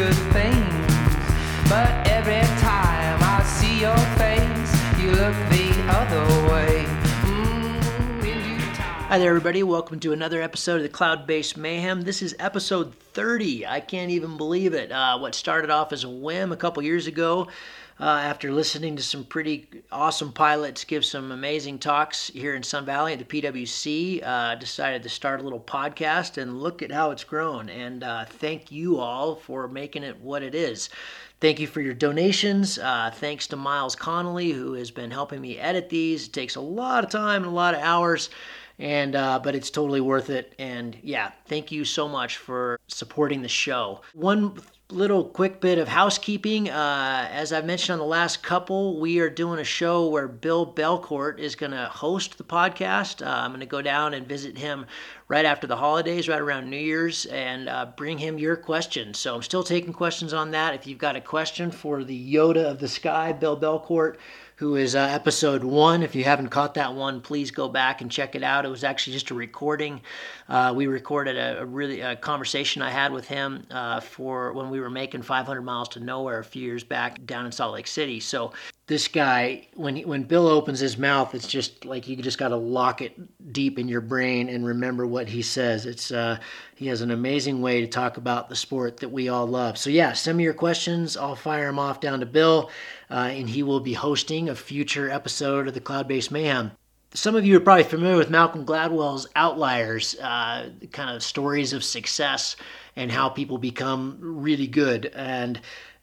good things. But every time I see your face, you look the other way. Mm. Hi there, everybody. Welcome to another episode of the Cloudbase Mayhem. This is episode 30. I can't even believe it. Uh, what started off as a whim a couple years ago, uh, after listening to some pretty awesome pilots give some amazing talks here in Sun Valley at the PWC, uh, decided to start a little podcast and look at how it's grown. And uh, thank you all for making it what it is. Thank you for your donations. Uh, thanks to Miles Connolly, who has been helping me edit these. It takes a lot of time and a lot of hours and uh, but it's totally worth it and yeah thank you so much for supporting the show one little quick bit of housekeeping. Uh, as i mentioned on the last couple we are doing a show where bill belcourt is going to host the podcast. Uh, i'm going to go down and visit him right after the holidays right around new year's and uh, bring him your questions. So i'm still taking questions on that. If you've got a question for the yoda of the sky bill belcourt who is uh, episode one. If you haven't caught that one, please go back and check it out. It was actually just a recording. Uh, we recorded a, a really a conversation I had with him uh, for when we were making 500 Miles to Nowhere a few years back down in Salt Lake City. So this guy, when he, when Bill opens his mouth, it's just like you just got to lock it deep in your brain and remember what he says. It's uh, he has an amazing way to talk about the sport that we all love. So yeah, send me your questions. I'll fire them off down to Bill, uh, and he will be hosting a future episode of the Cloudbase Mayhem. Some of you are probably familiar with Malcolm Gladwell's Outliers, uh, kind of stories of success and how people become really good and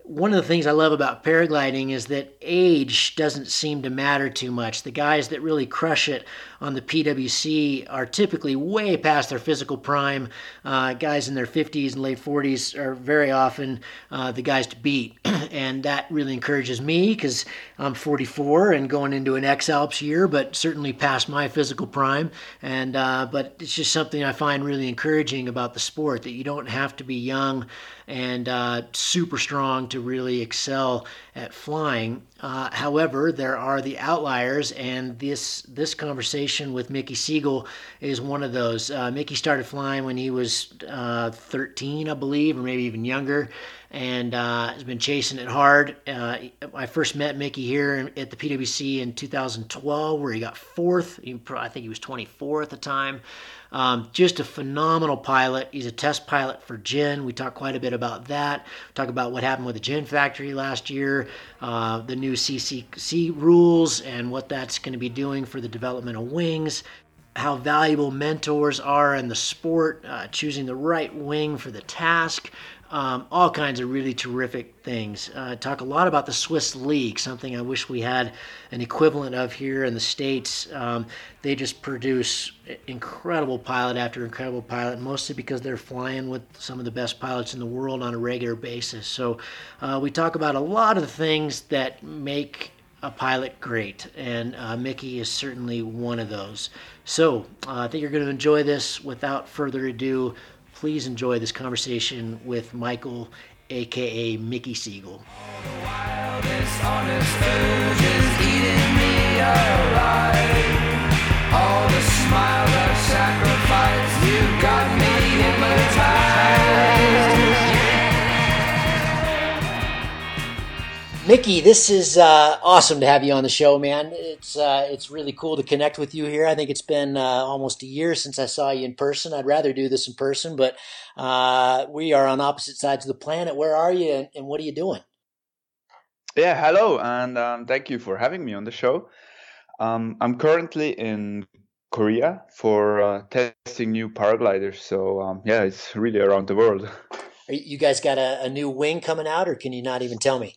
one of the things I love about paragliding is that age doesn't seem to matter too much. The guys that really crush it on the PWC are typically way past their physical prime. Uh, guys in their 50s and late 40s are very often uh, the guys to beat. and that really encourages me because I'm 44 and going into an X Alps year, but certainly past my physical prime. And uh, but it's just something I find really encouraging about the sport that you don't have to be young and uh, super strong to really excel at flying. Uh, however, there are the outliers, and this this conversation with Mickey Sigel is one of those. Uh, Mickey started flying when he was uh, 13, I believe, or maybe even younger, and uh, has been chasing it hard. Uh, I first met Mickey here at the PWC in 2012, where he got fourth. I think he was 24 at the time. Um, just a phenomenal pilot. He's a test pilot for Gin. We talk quite a bit about that. Talk about what happened with the Gin factory last year, uh, the new CCC rules, and what that's going to be doing for the development of wings. How valuable mentors are in the sport, uh, choosing the right wing for the task, um, all kinds of really terrific things. Uh, talk a lot about the Swiss League, something I wish we had an equivalent of here in the States. Um, they just produce incredible pilot after incredible pilot, mostly because they're flying with some of the best pilots in the world on a regular basis. So uh, we talk about a lot of the things that make a pilot great, and uh, Mickey is certainly one of those. So uh, I think you're going to enjoy this. Without further ado, please enjoy this conversation with Michael, aka Mickey Sigel. All the smiles of sacrifice, you got Mickey, this is uh, awesome to have you on the show, man. It's uh, it's really cool to connect with you here. I think it's been uh, almost a year since I saw you in person. I'd rather do this in person, but uh, we are on opposite sides of the planet. Where are you, and, and what are you doing? Yeah, hello, and um, thank you for having me on the show. Um, I'm currently in Korea for uh, testing new paragliders. So um, yeah, it's really around the world. you guys got a, a new wing coming out, or can you not even tell me?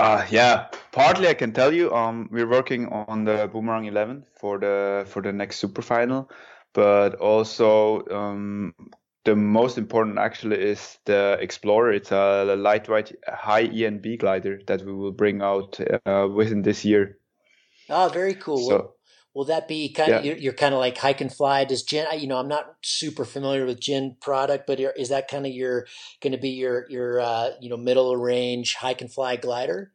Uh, yeah, partly I can tell you. Um, we're working on the Boomerang 11 for the for the next super final, but also um, the most important actually is the Explorer. It's a lightweight high ENB glider that we will bring out uh, within this year. Oh, very cool. So, will, that be kind of yeah. you're, you're, kind of like hike and fly? Does Gin? You know, I'm not super familiar with Gin product, but is that kind of your going to be your your uh, you know middle range hike and fly glider?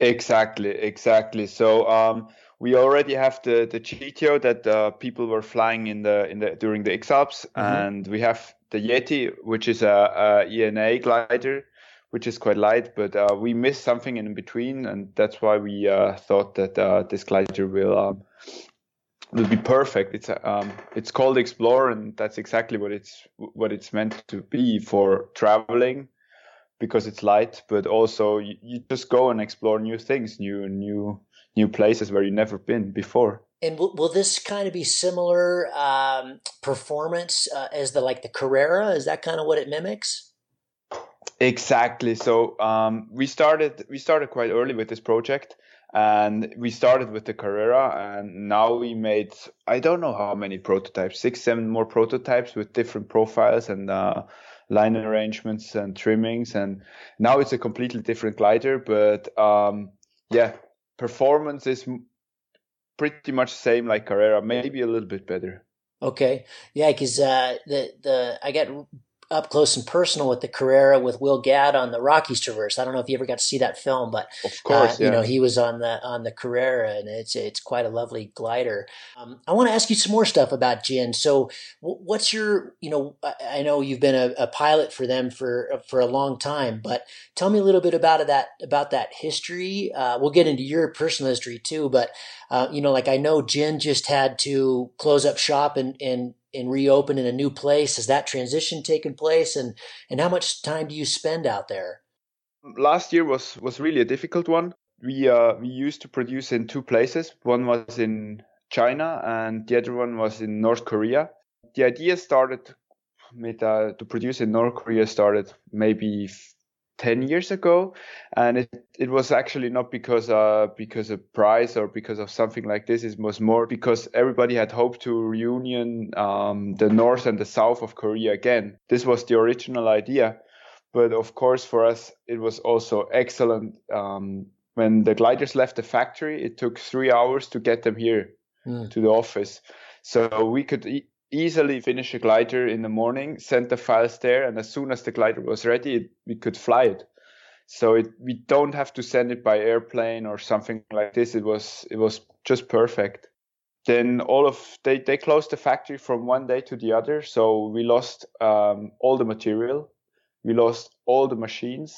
Exactly, exactly. So um, we already have the the GTO that uh, people were flying in the in the during the X Alps, mm-hmm. and we have the Yeti, which is a, a ENA glider, which is quite light, but uh, we missed something in between, and that's why we uh, thought that uh, this glider will um, will be perfect. It's um, it's called Explorer, and that's exactly what it's what it's meant to be for traveling, because it's light, but also you, you just go and explore new things, new new new places where you've never been before. And will, will this kind of be similar um, performance uh, as the like the Carrera? Is that kind of what it mimics? Exactly. So um, we started we started quite early with this project, and we started with the Carrera, and now we made I don't know how many prototypes, six, seven more prototypes with different profiles and uh, line arrangements and trimmings, and now it's a completely different glider. But um, yeah, performance is pretty much same like Carrera, maybe a little bit better. Okay, yeah, because uh, the the I got up close and personal with the Carrera with Will Gadd on the Rockies Traverse. I don't know if you ever got to see that film, but of course, uh, you know he was on the on the Carrera, and it's it's quite a lovely glider. Um, I want to ask you some more stuff about Gin. So, what's your you know I know you've been a, a, pilot for them for for a long time, but tell me a little bit about that about that history. Uh, we'll get into your personal history too, but uh, you know, like I know Gin just had to close up shop and and and reopen in a new place? Has that transition taken place? And and how much time do you spend out there? Last year was was really a difficult one. We uh, we used to produce in two places. One was in China, and the other one was in North Korea. The idea started with uh, to produce in North Korea started maybe 10 years ago and it, it was actually not because uh because of price or because of something like this. It was more because everybody had hoped to reunion um, the north and the south of korea again. This was the original idea. But of course for us it was also excellent um, when the gliders left the factory it took three hours to get them here mm. to the office. So we could easily finish a glider in the morning, send the files there, and as soon as the glider was ready, it, we could fly it. So it, we don't have to send it by airplane or something like this. It was it was just perfect. Then all of they they closed the factory from one day to the other, so we lost um, all the material, we lost all the machines,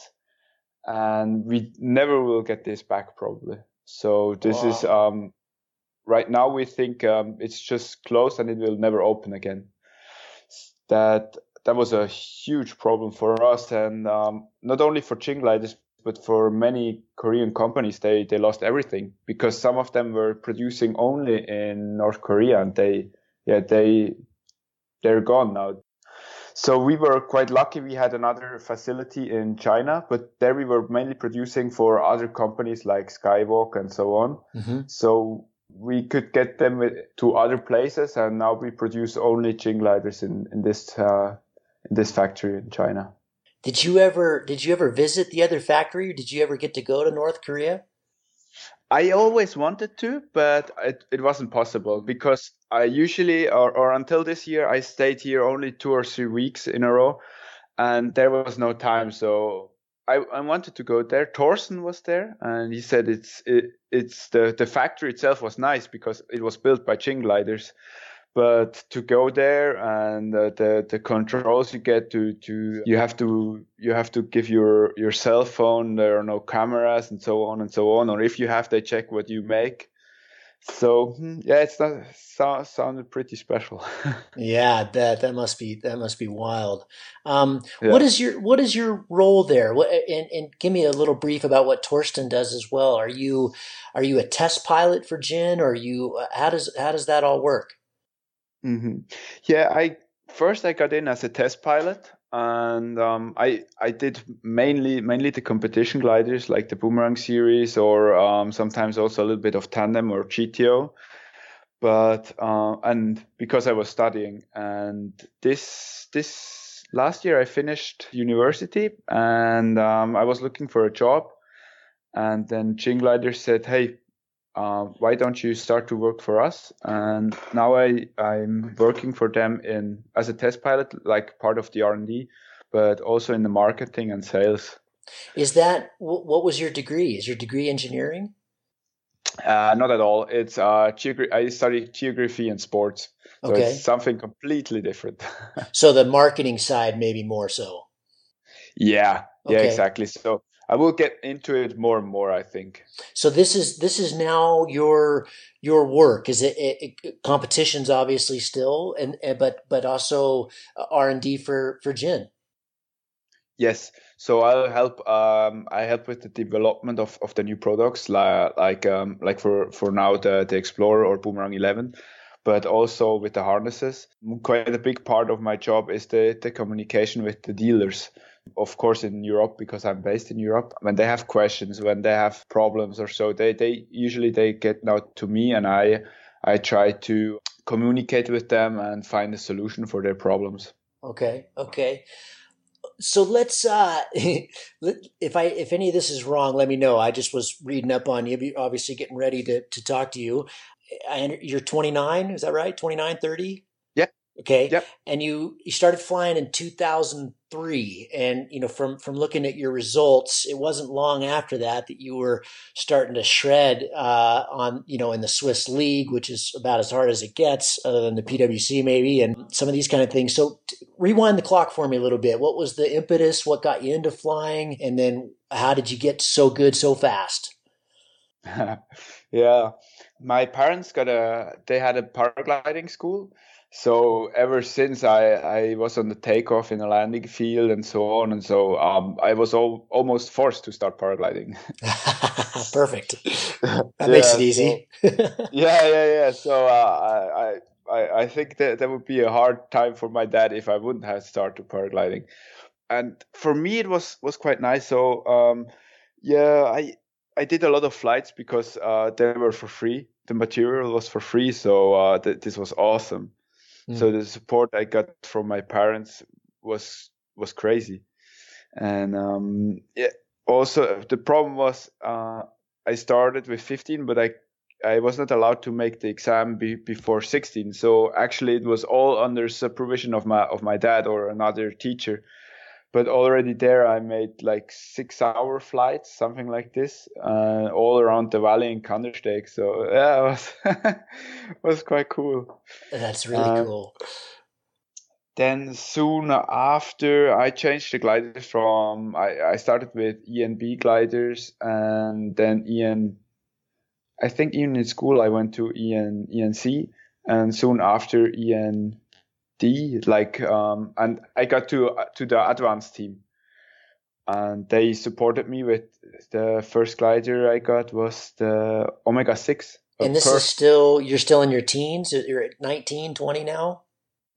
and we never will get this back probably. So this wow. is um, right now we think um, it's just closed and it will never open again. That that was a huge problem for us, and um, not only for Gliders, but for many Korean companies. They they lost everything because some of them were producing only in North Korea, and they yeah they they're gone now. So we were quite lucky. We had another facility in China, but there we were mainly producing for other companies like Skywalk and so on. Mm-hmm. So we could get them to other places, and now we produce only Gin gliders in in this uh, in this factory in China. Did you ever did you ever visit the other factory, or did you ever get to go to North Korea? I always wanted to, but it, it wasn't possible because I usually, or, or until this year, I stayed here only two or three weeks in a row, and there was no time. So I, I wanted to go there. Thorsten was there, and he said it's it, it's the the factory itself was nice because it was built by Gin gliders, but to go there and uh, the the controls you get to to you have to you have to give your your cell phone. There are no cameras and so on and so on. Or if you have, they check what you make. So hmm, yeah, it's not so, sounded pretty special. yeah, that that must be that must be wild. Um, yeah. What is your what is your role there? What, and, and give me a little brief about what Thorsten does as well. Are you are you a test pilot for Gin, or you uh, how does how does that all work? Mm-hmm. Yeah, I first I got in as a test pilot, and um, I I did mainly mainly the competition gliders like the Boomerang series or um, sometimes also a little bit of tandem or GTO. But uh, and because I was studying and this this last year I finished university and um, I was looking for a job and then Gin Glider said, "Hey, uh, why don't you start to work for us? And now I I'm working for them in as a test pilot, like part of the R and D, but also in the marketing and sales. Is that what was your degree? Is your degree engineering? Uh, not at all. It's uh, geogra- I study geography and sports, so Okay. it's something completely different. So the marketing side, maybe more so. yeah, yeah, Okay. exactly. So I will get into it more and more. I think. So this is this is now your your work. Is it, it, it competitions obviously still, and, and but but also R and D for for gin. Yes. So I'll help. Um, I help with the development of, of the new products, like like um, like for for now the the Explorer or Boomerang 11, but also with the harnesses. Quite a big part of my job is the the communication with the dealers. Of course, in Europe because I'm based in Europe. When they have questions, when they have problems or so, they they usually they get now to me, and I I try to communicate with them and find a solution for their problems. Okay, okay. So let's uh if I if any of this is wrong, let me know. I just was reading up on you, obviously getting ready to to talk to you. I, you're 29, is that right? 29, 30? Okay. Yep. And you you started flying in 2003 and you know from from looking at your results, it wasn't long after that that you were starting to shred uh on, you know, in the Swiss league, which is about as hard as it gets other than the PWC maybe and some of these kind of things. So t- rewind the clock for me a little bit. What was the impetus? What got you into flying? And then how did you get so good so fast? yeah, my parents got a they had a paragliding school. So ever since I, I was on the takeoff in a landing field and so on and so um, I was al- almost forced to start paragliding. Perfect. That makes it easy. yeah, yeah, yeah. So uh, I, I I think that that would be a hard time for my dad if I wouldn't have started paragliding. And for me, it was was quite nice. So um, yeah, I I did a lot of flights because uh, they were for free. The material was for free, so uh, th- this was awesome. So the support I got from my parents was was crazy, and um, yeah. Also, the problem was uh, I started with 15, but I I was not allowed to make the exam be, before 16. So actually, it was all under supervision of my of my dad or another teacher. But already there, I made like six-hour flights, something like this, uh, all around the valley in Kandersteg. So yeah, it was was quite cool. That's really Um, cool. Then soon after, I changed the gliders from I, I started with ENB gliders and then EN. I think even in school I went to EN ENC and soon after END. Like um, and I got to to the advanced team, and they supported me with the first glider I got was the Omega Six. And this is still, you're still in your teens? You're at 19, 20 now?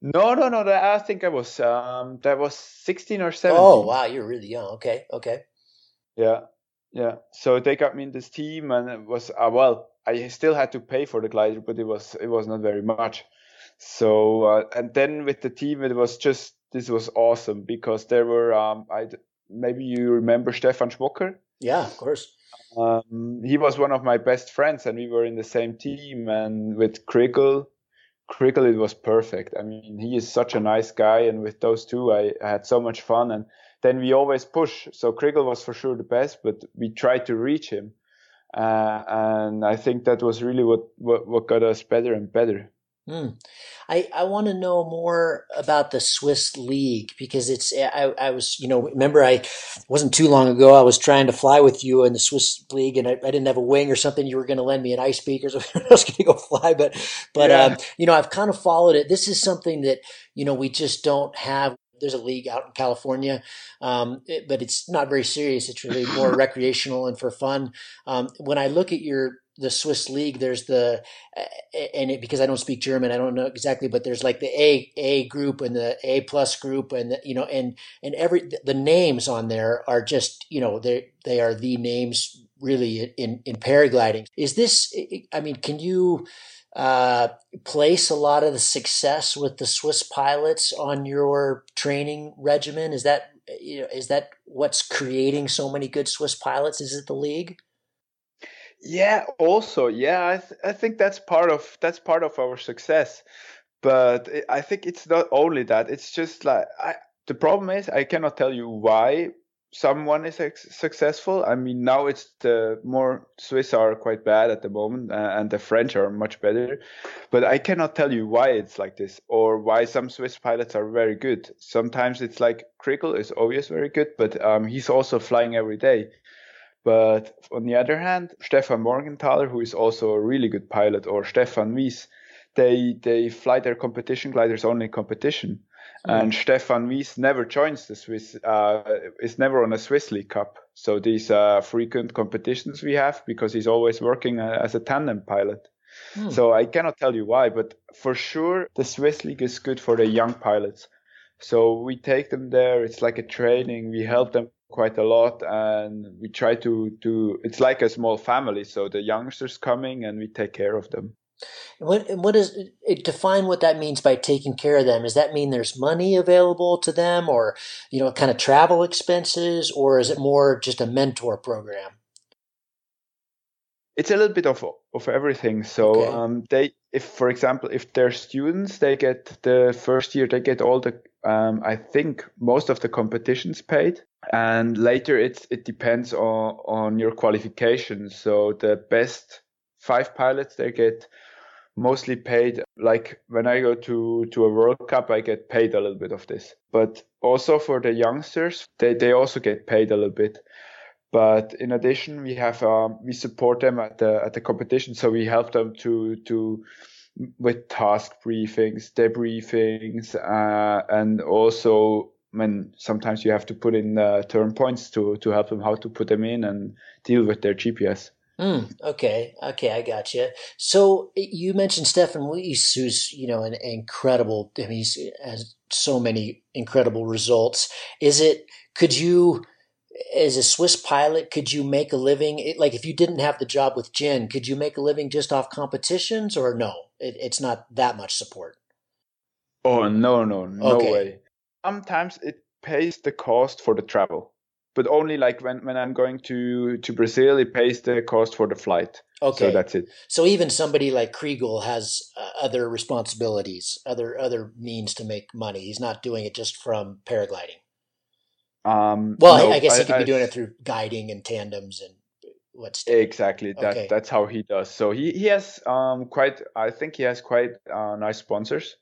no no no that, I think I was um that was sixteen or seventeen. Oh, wow. You're really young. Okay. Okay. Yeah, yeah. So they got me in this team, and it was uh, well. I still had to pay for the glider, but it was it was not very much. So uh, and then with the team, it was just this was awesome because there were um I maybe you remember Stefan Schmocker. Yeah, of course. Um, he was one of my best friends, and we were in the same team. And with Chrigel, Chrigel, it was perfect. I mean, he is such a nice guy, and with those two, I, I had so much fun. And then we always push. So Chrigel was for sure the best, but we tried to reach him, uh, and I think that was really what, what what got us better and better. Hmm. I, I want to know more about the Swiss League because it's I, I was you know remember I wasn't too long ago I was trying to fly with you in the Swiss League and I, I didn't have a wing or something you were going to lend me an ice beak or something I was going to go fly but but Yeah. um, you know I've kind of followed it this is something that you know we just don't have there's a league out in California um, it- but it's not very serious it's really more recreational and for fun um, when I look at your the Swiss league, there's the and it, because I don't speak German, I don't know exactly, but there's like the A A group and the A plus group, and the, you know, and and every the names on there are just you know they they are the names really in in paragliding. Is this? I mean, can you? Uh, place a lot of the success with the Swiss pilots on your training regimen. Is that you know is that what's creating so many good Swiss pilots? Is it the league? Yeah, also, yeah, I th- I think that's part of that's part of our success. But I think it's not only that. It's just like I, the problem is I cannot tell you why, someone is successful. I mean, now it's the more Swiss are quite bad at the moment, uh, and the French are much better. But I cannot tell you why it's like this or why some Swiss pilots are very good. Sometimes it's like Chrigel is always very good, but um, he's also flying every day. But on the other hand, Stefan Morgenthaler, who is also a really good pilot, or Stefan Wyss, they they fly their competition gliders only in competition. Mm. And Stefan Wyss never joins the Swiss, uh, is never on a Swiss League Cup. So these uh, frequent competitions we have because he's always working uh, as a tandem pilot. Mm. So I cannot tell you why, but for sure the Swiss League is good for the young pilots. So we take them there. It's like a training. We help them quite a lot and we try to, to, it's like a small family. So the youngsters coming and we take care of them. What what is define what that means by taking care of them? Does that mean there's money available to them, or you know, kind of travel expenses, or is it more just a mentor program? It's a little bit of of everything. So okay. um, they, if for example, if they're students, they get the first year they get all the um, I think most of the competitions paid, and later it it depends on on your qualifications. So the best five pilots they get mostly paid like when i go to to a world cup i get paid a little bit of this but also for the youngsters they they also get paid a little bit but in addition we have um, we support them at the at the competition so we help them to to with task briefings debriefings uh, and also when sometimes you have to put in uh, turn points to to help them how to put them in and deal with their gps Mm, okay, okay, I got you. So you mentioned Stefan Wyss, who's you know an incredible. I mean, he has so many incredible results. Is it? Could you, as a Swiss pilot, could you make a living? Like, if you didn't have the job with Gin, could you make a living just off competitions, or no? It, it's not that much support. Oh no, no, no okay. way. Sometimes it pays the cost for the travel but only like when, when I'm going to, to Brazil, it pays the cost for the flight. Okay. So that's it. So even somebody like Chrigel has uh, other responsibilities, other other means to make money. He's not doing it just from paragliding. Um, well, no, I, I, guess he could I, be doing it through guiding and tandems and what's exactly that. Okay. That's how he does. So he he has um quite. I think he has quite uh, nice sponsors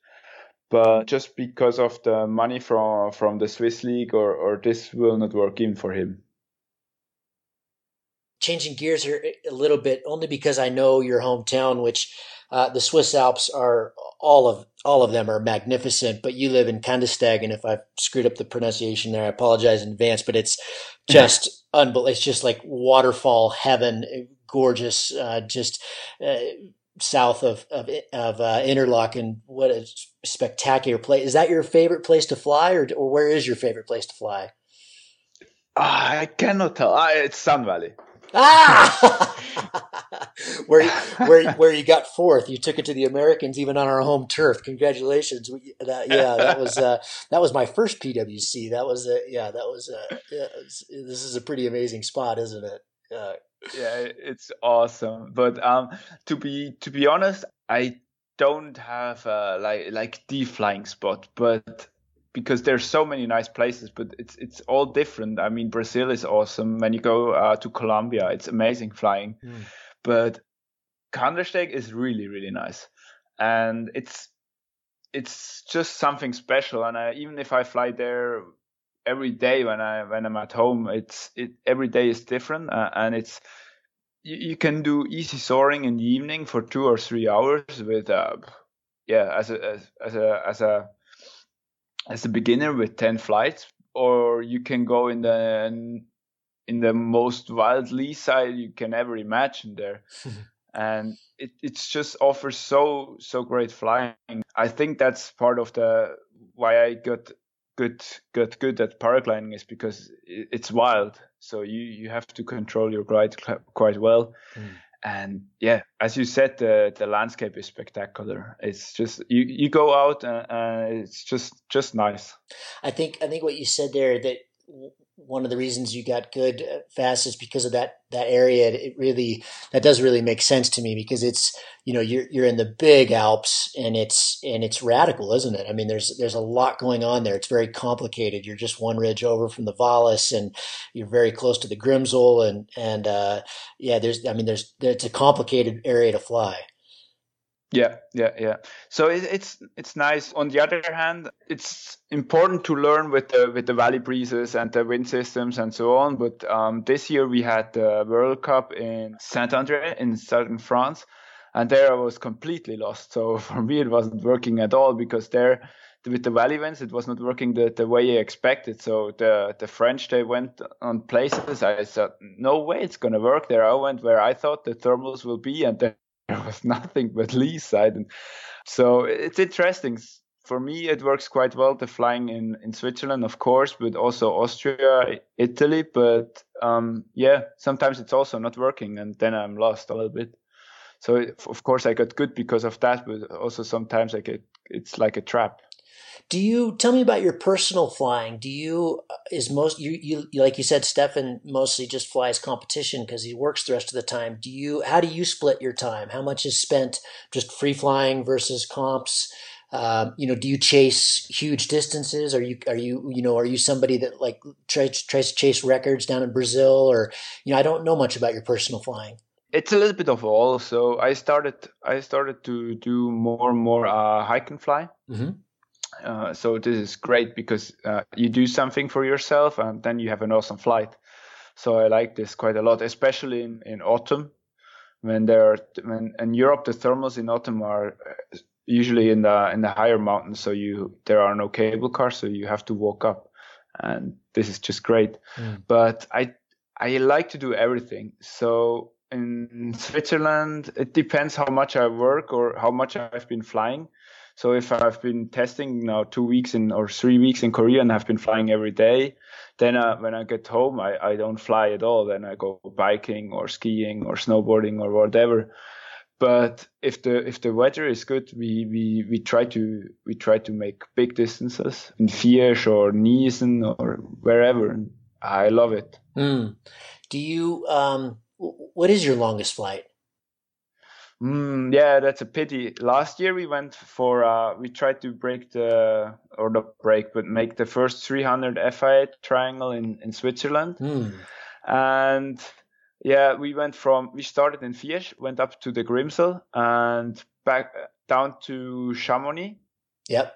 but just because of the money from from the Swiss league or or this will not work in for him. Changing gears here a little bit, only because I know your hometown, which uh, the Swiss Alps are all of all of them are magnificent. But you live in Kandersteg, and if I've screwed up the pronunciation there, I apologize in advance. But it's just unbelievable. It's just like waterfall heaven, gorgeous. Uh, just uh, south of of, of uh, Interlaken. What a spectacular place! Is that your favorite place to fly, or or where is your favorite place to fly? Uh, I cannot tell. Uh, it's Sun Valley. Ah, where where where you got fourth, you took it to the Americans, even on our home turf. Congratulations! That, yeah, that was uh, that was my first PWC. That was uh, yeah, that was, yeah, was, this is a pretty amazing spot, isn't it? Uh, yeah, it's awesome. But um, to be to be honest, I don't have uh, like like the flying spot, but because there's so many nice places, but it's it's all different. I mean, Brazil is awesome. When you go uh, to Colombia, it's amazing flying. Mm. But Kandersteg is really really nice, and it's it's just something special. And I, even if I fly there every day when I when I'm at home, it's it every day is different, uh, and it's you, you, can do easy soaring in the evening for two or three hours with uh yeah as a as, as a as a as a beginner with ten flights, or you can go in the in the most wild lee side you can ever imagine there. and it it's just offers so so great flying. I think that's part of the why I got good good good at paragliding is because it's wild so you you have to control your glide quite well mm. And yeah as you said the the landscape is spectacular. It's just you you go out and, uh, it's just just nice. I think i think what you said there that one of the reasons you got good uh, fast is because of that that area. It really that does really make sense to me because it's you know you're you're in the big Alps and it's and it's radical, isn't it? I mean, there's there's a lot going on there. It's very complicated. You're just one ridge over from the Valais, and you're very close to the Grimsel, and and uh, yeah, there's I mean, there's it's a complicated area to fly. Yeah, yeah, yeah. So it, it's it's nice. On the other hand, it's important to learn with the with the valley breezes and the wind systems and so on. But um, this year we had the World Cup in Saint Andre in southern France, and there I was completely lost. So for me, it wasn't working at all because there with the valley winds, it was not working the, the way I expected. So the the French they went on places. I said, no way, it's gonna work there. I went where I thought the thermals will be, and then there was nothing but lee side. And so it's interesting. For me, it works quite well. The flying in, in Switzerland, of course, but also Austria, Italy. But um, yeah, sometimes it's also not working, and then I'm lost a little bit. So of course I got good because of that, but also sometimes I get it's like a trap. Do you tell me about your personal flying? Do you uh, is most you you like you said Stefan mostly just flies competition because he works the rest of the time. Do you how do you split your time? How much is spent just free flying versus comps? Um, you know, do you chase huge distances? Are you are you you know are you somebody that like tries tries to chase records down in Brazil or you know I don't know much about your personal flying. It's a little bit of all. So I started I started to do more and more uh, hike and fly. Mm-hmm. Uh, so this is great because uh, you do something for yourself and then you have an awesome flight. So I like this quite a lot, especially in, in autumn when there are when in Europe the thermals in autumn are uh, usually in the in the higher mountains, so you there are no cable cars, so you have to walk up, and this is just great. Mm. But I I like to do everything. So in Switzerland, it depends how much I work or how much I've been flying. So if I've been testing now two weeks in or three weeks in Korea and I've been flying every day, then uh, when I get home, I, I don't fly at all. Then I go biking or skiing or snowboarding or whatever. But if the if the weather is good, we, we, we try to we try to make big distances in Fiesch or Niesen or wherever. I love it. Mm. Do you um, what is your longest flight? Mm, yeah, that's a pity. Last year we went for uh, we tried to break the or not break, but make the first 300 FAI triangle in in Switzerland, mm. and yeah, we went from we started in Fiesch, went up to the Grimsel, and back down to Chamonix. Yep.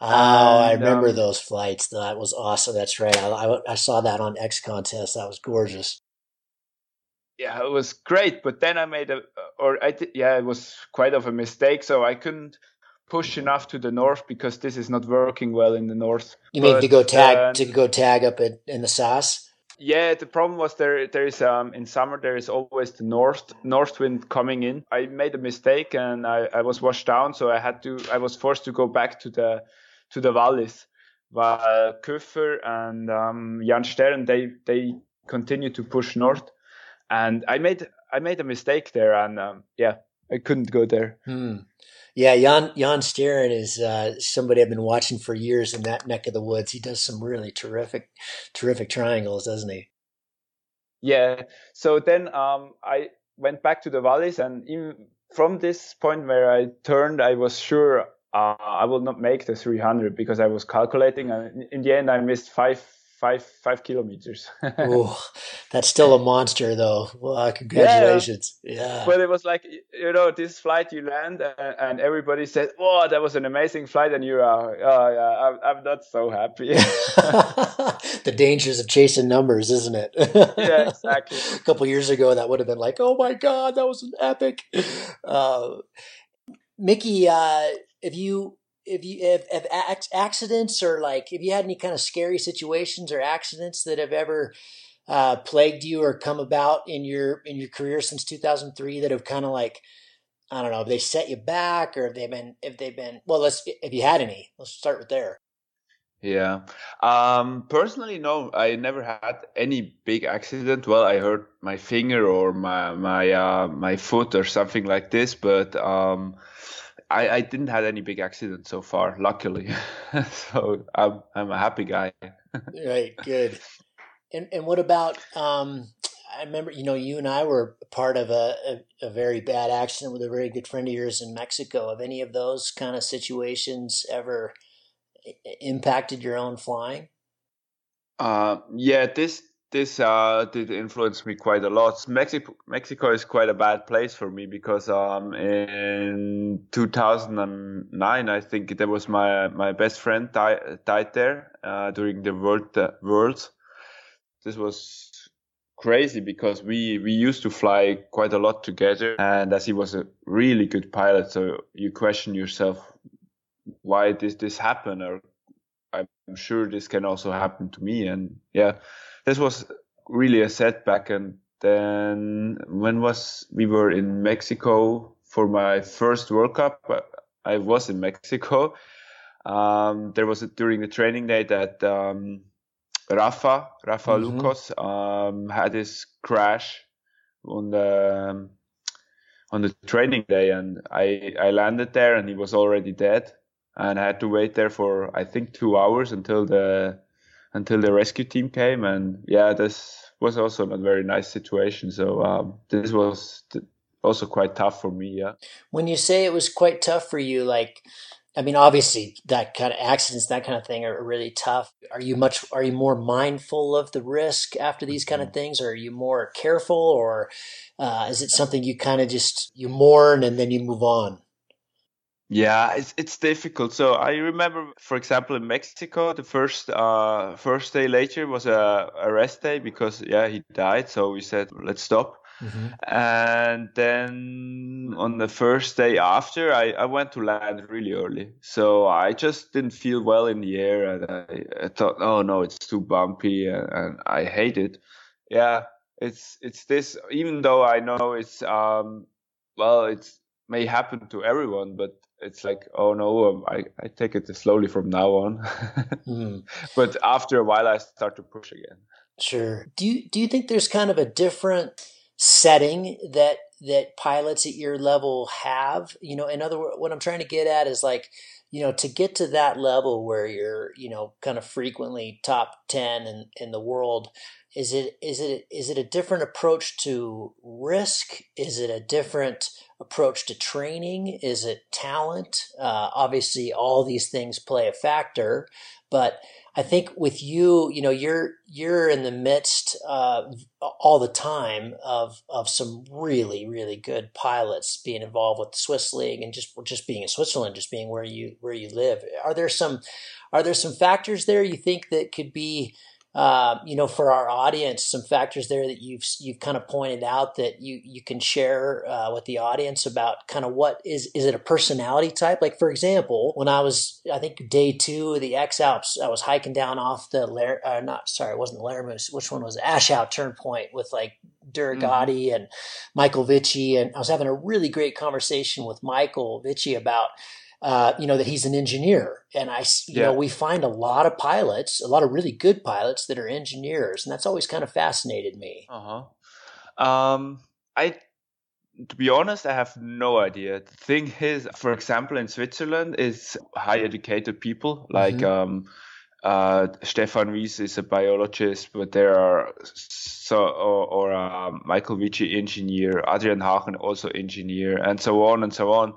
Oh, and, I remember um, those flights. That was awesome. That's right. I, I, I saw that on X Contest. That was gorgeous yeah, it was great. But then I made a, or I did, yeah, it was quite of a mistake. So I couldn't push enough to the north because this is not working well in the north. You mean to go tag uh, to go tag up in, in the SAS? Yeah, the problem was there. There is um in summer there is always the north north wind coming in. I made a mistake and I, I was washed down, so I had to. I was forced to go back to the to the valleys. While Köfer and um, Jan Stern they they continue to push north and I made I made a mistake there, and um, yeah, I couldn't go there. Hmm. Yeah, Jan Jan Steren is uh, somebody I've been watching for years in that neck of the woods. He does some really terrific, terrific triangles, doesn't he? Yeah. So then um, I went back to the valleys, and in, from this point where I turned, I was sure uh, I will not make the 300 because I was calculating, and in the end, I missed five five five kilometers. oh, that's still a monster, though. Well, congratulations! Yeah. yeah. But it was like you know, this flight you land, uh, and everybody said, "Oh, that was an amazing flight," and you are, "Oh, yeah, I'm, I'm not so happy." the dangers of chasing numbers, isn't it? yeah, exactly. a couple years ago, that would have been like, "Oh my god, that was an epic." Uh, Mickey, uh, if you if you if, if accidents or like if you had any kind of scary situations or accidents that have ever uh, plagued you or come about in your in your career since 2003 that have kind of like I don't know if they set you back or if they've been if they've been well let's if you had any let's start with there. Yeah. Um, personally, no, I never had any big accident. Well, I hurt my finger or my my uh, my foot or something like this, but um, I, I didn't have any big accidents so far, luckily. so I'm I'm a happy guy. right, good. And and what about? Um, I remember, you know, you and I were part of a, a, a, very bad accident with a very good friend of yours in Mexico. Have any of those kind of situations ever impacted your own flying? Uh, yeah, this this uh, did influence me quite a lot. Mexico Mexico is quite a bad place for me because um, in 2009 I think there was my my best friend died died there uh, during the world uh, worlds. This was crazy because we we used to fly quite a lot together and as he was a really good pilot so you question yourself why did this happen or i'm sure this can also happen to me and yeah this was really a setback and then when was we were in mexico for my first world cup i was in mexico um, there was a, during the training day that um, Rafa, Rafa mm-hmm. Lucas, um, had his crash on the um, on the training day, and I I landed there, and he was already dead, and I had to wait there for I think two hours until the until the rescue team came, and yeah, this was also not a very nice situation. So um, this was also quite tough for me. Yeah. When you say it was quite tough for you, like I mean, obviously, that kind of accidents, that kind of thing, are really tough. Are you much? Are you more mindful of the risk after these kind of mm-hmm. things, or are you more careful, or uh, is it something you kind of just you mourn and then you move on? Yeah, it's it's difficult. So I remember, for example, in Mexico, the first uh, first day later was a, a rest day because yeah he died. So we said let's stop. Mm-hmm. And then on the first day after, I, I went to land really early. So I just didn't feel well in the air. And I, I thought, oh no, it's too bumpy and, and, I hate it. Yeah, it's, it's this, even though I know it's, um, well, it may happen to everyone, but it's like, oh no, um, I, I take it slowly from now on. mm. But after a while, I start to push again. Sure. Do you, do you think there's kind of a different, setting that that pilots at your level have you know in other words what i'm trying to get at is like you know to get to that level where you're you know kind of frequently top 10 in in the world is it is it is it a different approach to risk? Is it a different approach to training? Is it talent? Uh, obviously all these things play a factor but I think with you, you know, you're you're in the midst uh, all the time of of some really really good pilots being involved with the Swiss League and just just being in Switzerland, just being where you where you live. Are there some are there some factors there you think that could be uh, you know, for our audience, some factors there that you've you've kind of pointed out that you you can share uh, with the audience about kind of what is is it a personality type? Like for example, when I was I think day two of the X Alps, I was hiking down off the Lar- uh, not sorry, it wasn't the Laramos. Which one was it? Aschau turn point with like Durogati mm-hmm. and Michael Witschi, and I was having a really great conversation with Michael Witschi about uh, you know, that he's an engineer. And I, you yeah. know, we find a lot of pilots, a lot of really good pilots that are engineers. And that's always kind of fascinated me. Uh huh. Um, I, to be honest, I have no idea. The thing is, for example, in Switzerland, is high educated people like, mm-hmm. um, uh, Stefan Wyss is a biologist, but there are so or, or uh, Michael Witschi engineer, Adrian Hagen also engineer, and so on and so on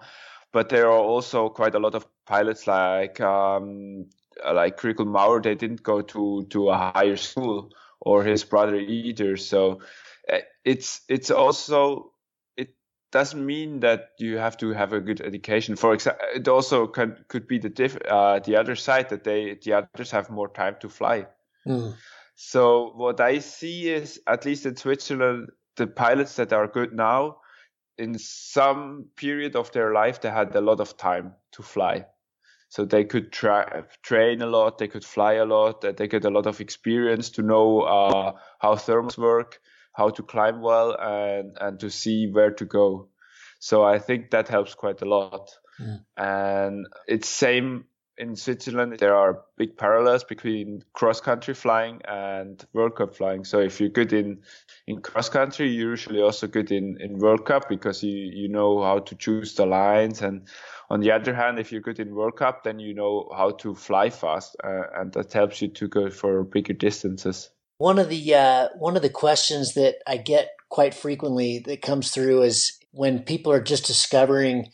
but there are also quite a lot of pilots like um, like Chrigel Maurer. They didn't go to to a higher school, or his brother either. So eh, it's it's also it doesn't mean that you have to have a good education. For example, it also can, could be the diff, uh, the other side that they the others have more time to fly. Mm. So what I see is at least in Switzerland, the pilots that are good now in some period of their life they had a lot of time to fly. So they could tra- train a lot they could fly a lot they get a lot of experience to know uh, how thermals work how to climb well and and to see where to go. So i think that helps quite a lot. Mm. and it's same in Switzerland, there are big parallels between cross country flying and World Cup flying. So if you're good in, in cross country, you're usually also good in, in World Cup because you, you know how to choose the lines. And on the other hand, if you're good in World Cup, then you know how to fly fast. Uh, and that helps you to go for bigger distances. One of the uh, one of the questions that I get quite frequently that comes through is when people are just discovering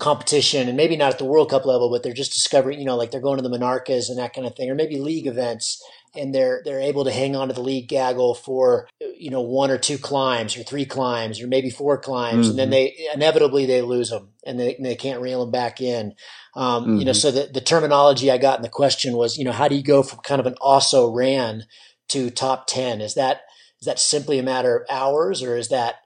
competition and maybe not at the World Cup level, but they're just discovering, you know, like they're going to the Monarcas and that kind of thing, or maybe league events and they're they're able to hang on to the league gaggle for you know one or two climbs or three climbs or maybe four climbs mm-hmm. and then mm-hmm. they inevitably they lose them and they, and they can't reel them back in um, mm-hmm. you know mm-hmm. so the, the terminology i got in the question was you know how do you go from kind of an also ran to top 10 is that is that simply a matter of hours or is that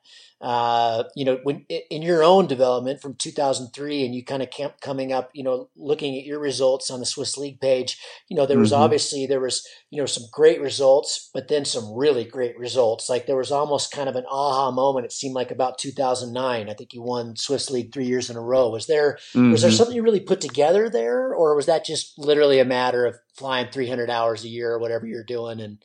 uh, you know, when in your own development from 2003, and you kind of kept coming up, you know, looking at your results on the Swiss League page, you know, there was mm-hmm. obviously there was you know some great results, but then some really great results. Like there was almost kind of an aha moment. It seemed like about 2009. I think you won Swiss League three years in a row. Was there mm-hmm. was there mm-hmm. something you really put together there, or was that just literally a matter of flying 300 hours a year or whatever you're doing and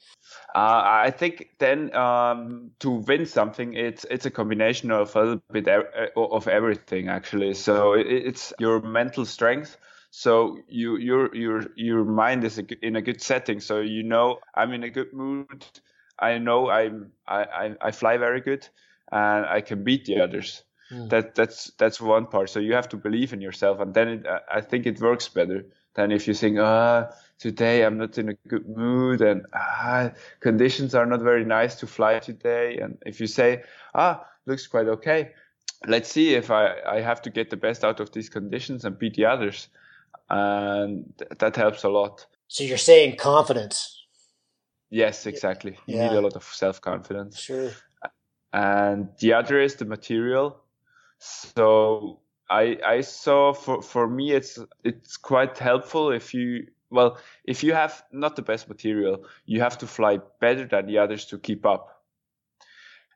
uh, I think then um, to win something, it's it's a combination of a little bit uh, of everything actually. So it's your mental strength. So you your your your mind is in a good setting. So you know I'm in a good mood. I know I'm I I, fly very good, and I can beat the others. Mm. That that's that's one part. So you have to believe in yourself, and then it, I think it works better than if you think ah today I'm not in a good mood and ah, conditions are not very nice to fly today. And if you say, ah, looks quite okay, let's see if I, I have to get the best out of these conditions and beat the others. And th- that helps a lot. So you're saying confidence. Yes, exactly. You yeah. need a lot of self confidence. Sure. And the other is the material. So I I saw for for me it's it's quite helpful if you well, if you have not the best material, you have to fly better than the others to keep up.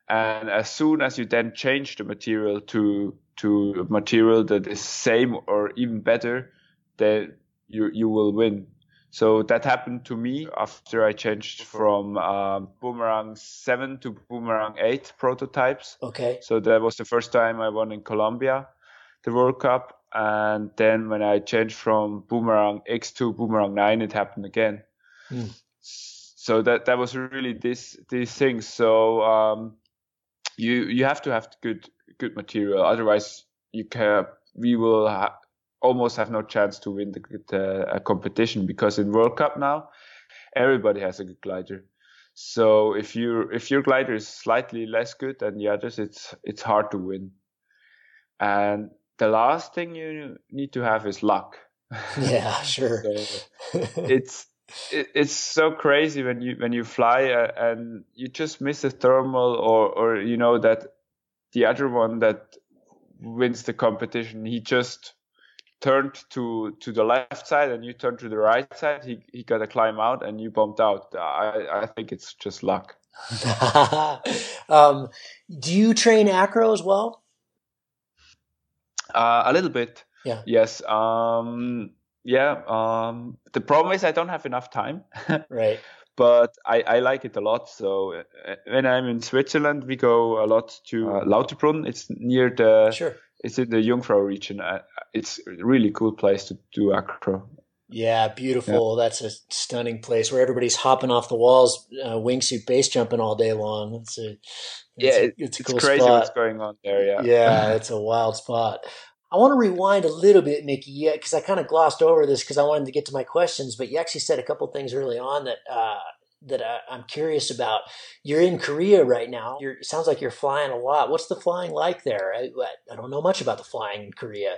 And as soon as you then change the material to to material that is same or even better, then you you will win. So that happened to me after I changed from um, Boomerang 7 to Boomerang 8 prototypes. Okay. So that was the first time I won in Colombia, the World Cup and then when I changed from Boomerang X to Boomerang 9, it happened again. Mm. So that that was really this these things. So um, you you have to have good good material, otherwise you can we will ha- almost have no chance to win the, the competition because in World Cup now everybody has a good glider. So if you if your glider is slightly less good than the others, it's it's hard to win. And the last thing you need to have is luck. Yeah, sure. so it's it, it's so crazy when you when you fly uh, and you just miss a thermal or or you know that the other one that wins the competition. He just turned to to the left side and you turned to the right side. He he got to climb out and you bumped out. I i think it's just luck. Um, do you train acro as well uh, a little bit. Yeah. Yes. Um, yeah. Um, the problem is I don't have enough time. right. But I, I like it a lot. So uh, when I'm in Switzerland, we go a lot to uh, Lauterbrunnen. It's near the. Sure. It's in the Jungfrau region. Uh, it's a really cool place to do acro. Yeah, beautiful. Yeah. That's a stunning place where everybody's hopping off the walls, uh, wingsuit base jumping all day long. It's a, it's yeah, a, it's, a cool it's crazy spot. what's going on there. Yeah, yeah, it's a wild spot. I want to rewind a little bit, Mickey, yeah, because I kind of glossed over this because I wanted to get to my questions, but you actually said a couple things early on that uh, that I, am curious about. You're in Korea right now. You're, it sounds like you're flying a lot. What's the flying like there? I, I don't know much about the flying in Korea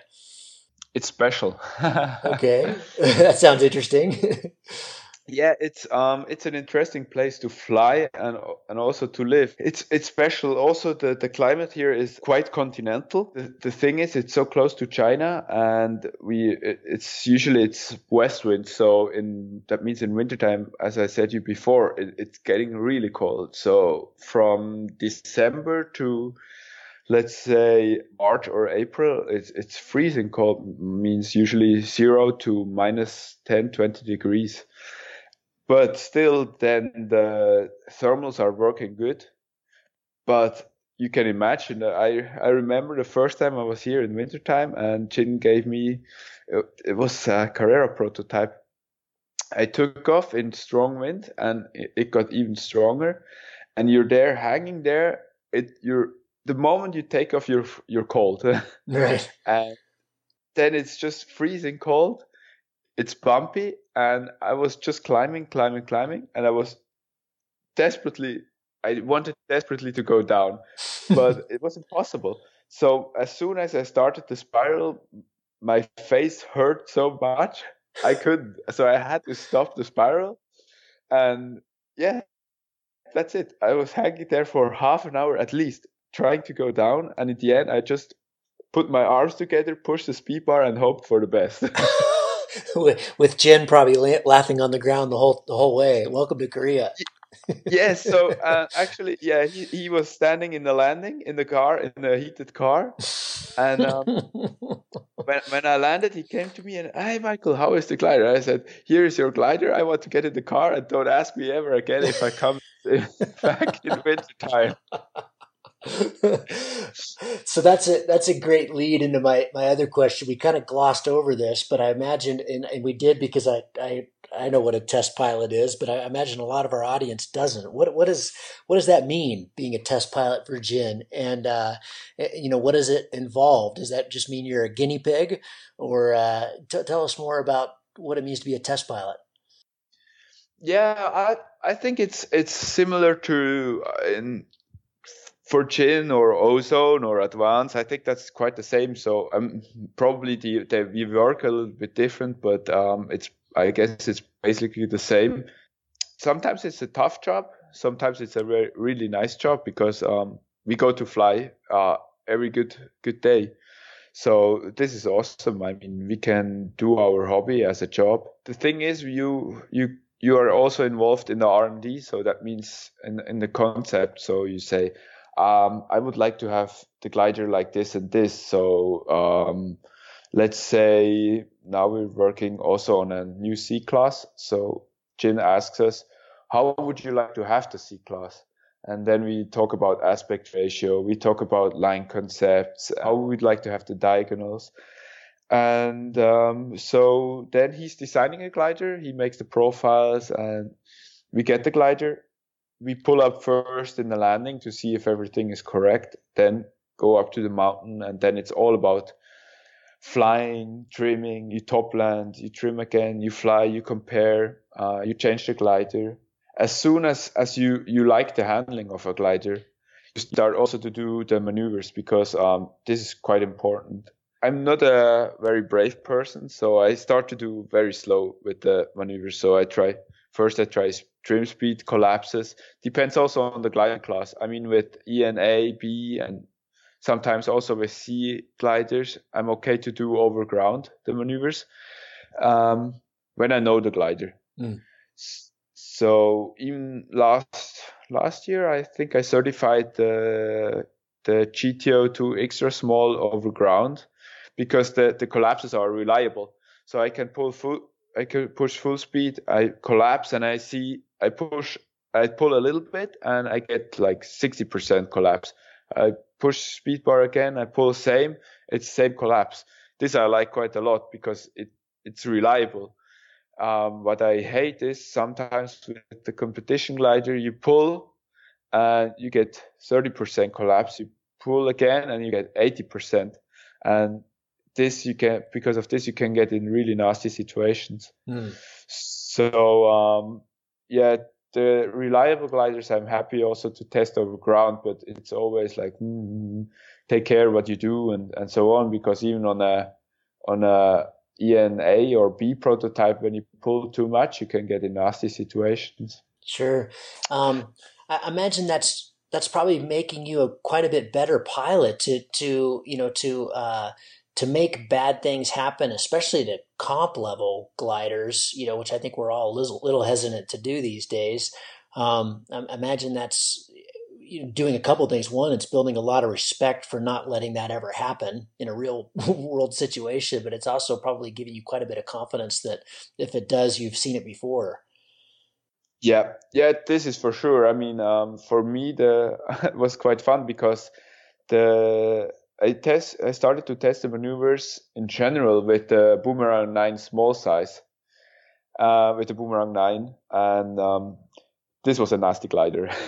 it's special. okay, that sounds interesting. yeah, it's um, it's an interesting place to fly and and also to live. It's it's special. Also, the the climate here is quite continental. The, the thing is, it's so close to China, and we it's usually it's west wind. So in that means in wintertime, as I said you before, it, it's getting really cold. So from December to let's say March or April, it's, it's freezing cold, means usually zero to minus 10, 20 degrees. But still, then the thermals are working good. But you can imagine, I, I remember the first time I was here in wintertime and Gin gave me, it was a Carrera prototype I took off in strong wind and it, it got even stronger. And you're there hanging there. It you're the moment you take off, you're you're cold. right. And then it's just freezing cold. It's bumpy, and I was just climbing, climbing, climbing, and I was desperately. I wanted desperately to go down, but it was impossible. So as soon as I started the spiral, my face hurt so much I couldn't. So I had to stop the spiral, and yeah, that's it. I was hanging there for half an hour at least, trying to go down, and in the end, I just put my arms together, pushed the speed bar, and hoped for the best. with, Gin probably laughing on the ground the whole the whole way. Welcome to Korea yes. So uh, actually, yeah, he, he was standing in the landing in the car in the heated car, and um, when when I landed, he came to me and, "Hey, Michael, how is the glider?" I said, "Here is your glider. I want to get in the car, and don't ask me ever again if I come back in winter time." so that's a that's a great lead into my my other question. We kind of glossed over this, but I imagine, and, and we did because I I I know what a test pilot is, but I imagine a lot of our audience doesn't. What what is what does that mean being a test pilot for Gin? And uh, eh, you know, what does it involve? Does that just mean you're a guinea pig, or uh, t- tell us more about what it means to be a test pilot? Yeah, I I think it's it's similar to uh, in for Gin or ozone or advance, I think that's quite the same. So um, probably the, the we work a little bit different, but um, it's I guess it's basically the same. Sometimes it's a tough job. Sometimes it's a re- really nice job because um, we go to fly uh, every good good day. So this is awesome. I mean, we can do our hobby as a job. The thing is, you you you are also involved in the R and D. So that means in in the concept. So you say, um, I would like to have the glider like this and this. So um, let's say now we're working also on a new C class. So Gin asks us, how would you like to have the C class? And then we talk about aspect ratio. We talk about line concepts, how we'd like to have the diagonals. And um, so then he's designing a glider. He makes the profiles and we get the glider. We pull up first in the landing to see if everything is correct. Then go up to the mountain. And then it's all about flying, trimming, you top land, you trim again, you fly, you compare, uh, you change the glider. As soon as, as you, you like the handling of a glider, you start also to do the maneuvers because um, this is quite important. I'm not a very brave person, so I start to do very slow with the maneuvers. So I try first I try trim speed, collapses. Depends also on the glider class. I mean, with ENA, B, and sometimes also with C gliders, I'm okay to do over ground the maneuvers um, when I know the glider. Mm. So even last last year, I think I certified the the GTO 2 extra small over ground because the, the collapses are reliable. So I can pull full, I can push full speed, I collapse and I see, I push, I pull a little bit and I get like 60% collapse. I push speed bar again, I pull same, it's same collapse. This I like quite a lot because it it's reliable. Um, what I hate is sometimes with the competition glider, you pull and you get 30% collapse. You pull again and you get 80%. And this you can, because of this, you can get in really nasty situations. Mm. So, um, yeah, the reliable gliders I'm happy also to test over ground, but it's always like mm, take care what you do and, and so on because even on a on a ENA or B prototype, when you pull too much, you can get in nasty situations. Sure, um, I imagine that's that's probably making you a quite a bit better pilot to to you know to uh, to make bad things happen, especially to comp level gliders, you know, which I think we're all a little, little hesitant to do these days. Um, I imagine that's you know, doing a couple things. One, it's building a lot of respect for not letting that ever happen in a real world situation, but it's also probably giving you quite a bit of confidence that if it does, you've seen it before. Yeah, yeah, this is for sure. I mean, um, for me, the it was quite fun because the I test. I started to test the maneuvers in general with the Boomerang 9 small size, uh, with the Boomerang 9. And um, this was a nasty glider.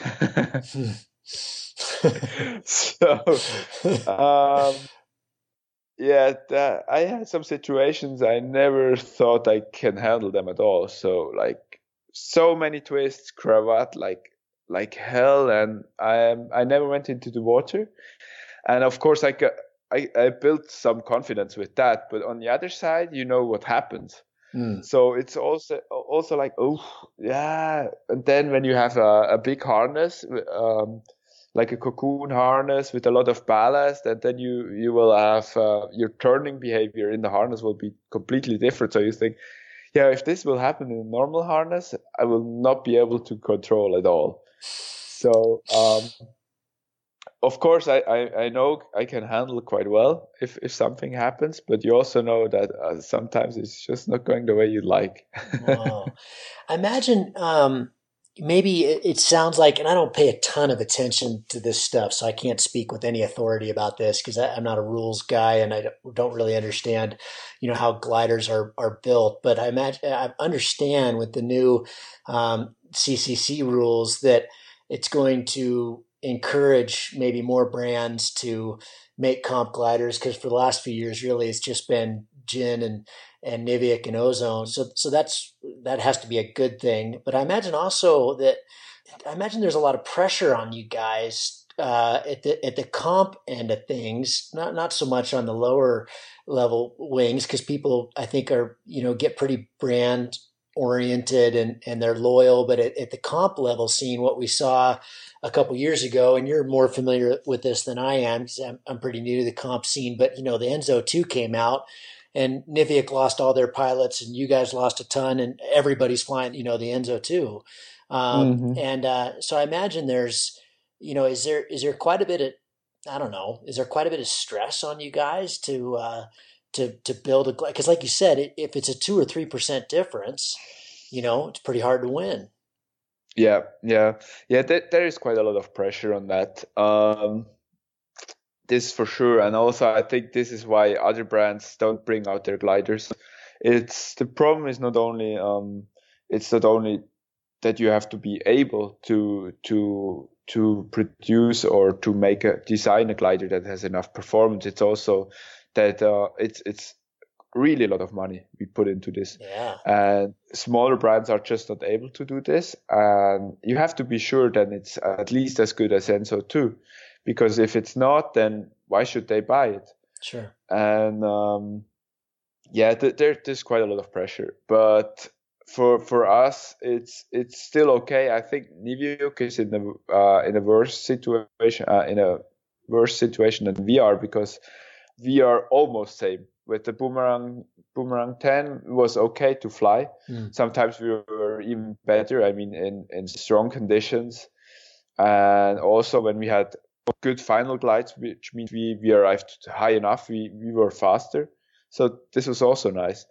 so, um, yeah, that, I had some situations I never thought I can handle them at all. So, like, so many twists, cravat, like, like hell. And I, I never went into the water. And of course, I I, I built some confidence with that. But on the other side, you know what happens. Mm. So it's also also like oh yeah, and then when you have a, a big harness, um, like a cocoon harness with a lot of ballast, and then you you will have uh, your turning behavior in the harness will be completely different. So you think, yeah, if this will happen in a normal harness, I will not be able to control at all. So um, of course, I, I, I, know I can handle quite well if, if something happens, but you also know that uh, sometimes it's just not going the way you like. wow. I imagine um, maybe it, it, sounds like, and I don't pay a ton of attention to this stuff, so I can't speak with any authority about this because I'm not a rules guy and I don't really understand, you know, how gliders are, are built. But I imagine, I understand with the new um, CCC rules that it's going to encourage maybe more brands to make comp gliders because for the last few years really it's just been Gin and and Niviuk and Ozone. So so that's that has to be a good thing. But I imagine also that I imagine there's a lot of pressure on you guys uh, at the at the comp end of things, not not so much on the lower level wings because people I think are you know get pretty brand oriented and and they're loyal. But at, at the comp level, seeing what we saw a couple years ago, and you're more familiar with this than I am because I'm, I'm pretty new to the comp scene. But you know, the Enzo two came out, and Niviuk lost all their pilots, and you guys lost a ton, and everybody's flying. You know, the Enzo two, um, mm-hmm. and uh, so I imagine there's, you know, is there is there quite a bit of I don't know, is there quite a bit of stress on you guys to uh, to to build a because, like you said, if it's a two or three percent difference, you know, it's pretty hard to win. Yeah, yeah, yeah. There, there is quite a lot of pressure on that. Um, this for sure, and also I think this is why other brands don't bring out their gliders. It's the problem is not only um, it's not only that you have to be able to to to produce or to make a design a glider that has enough performance. It's also that uh, it's it's really a lot of money we put into this. Yeah. And smaller brands are just not able to do this. And you have to be sure that it's at least as good as Enzo 2. Because if it's not, then why should they buy it? Sure. And um, yeah, th- there, there's quite a lot of pressure. But for for us, it's it's still okay. I think Niviuk is in a uh, in a worse situation uh, in a worse situation than we are because we are almost same. With the boomerang boomerang 10 was okay to fly. Mm. sometimes we were even better i mean in in strong conditions. And also when we had good final glides which means we we arrived high enough we we were faster. So this was also nice.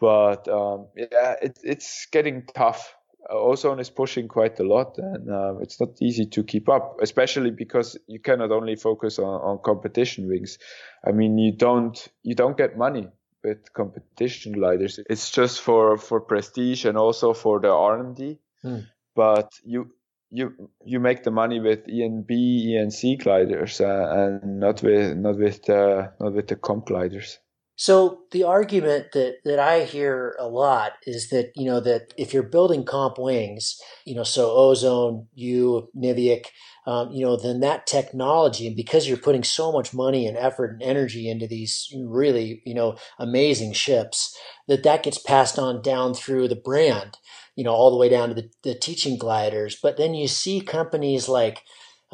But um, yeah it, it's getting tough ozone is pushing quite a lot and uh, it's not easy to keep up especially because you cannot only focus on, on competition wings i mean you don't you don't get money with competition gliders it's just for for prestige and also for the r&d hmm. but you you you make the money with ENB, ENC gliders, uh, and not with not with uh, not with the comp gliders. So the argument that, that I hear a lot is that, you know, that if you're building comp wings, you know, so Ozone, you, Niviuk, um, you know, then that technology, and because you're putting so much money and effort and energy into these really, you know, amazing ships, that that gets passed on down through the brand, you know, all the way down to the, the teaching gliders. But then you see companies like,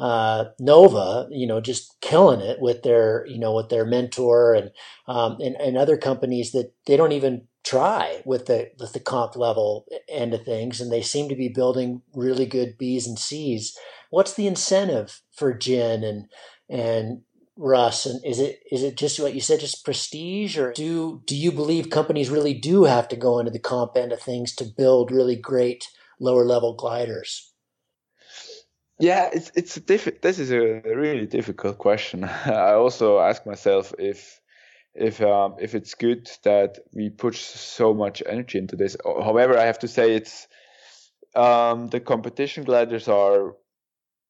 uh, Nova, you know, just killing it with their, you know, with their mentor and, um, and, and other companies that they don't even try with the, with the comp level end of things. And they seem to be building really good B's and C's. What's the incentive for Gin and, and Russ? And is it, is it just what you said, just prestige or do, do you believe companies really do have to go into the comp end of things to build really great lower level gliders? Yeah, it's it's diff- This is a really difficult question. I also ask myself if if um, if it's good that we put so much energy into this. However, I have to say it's um, the competition gliders are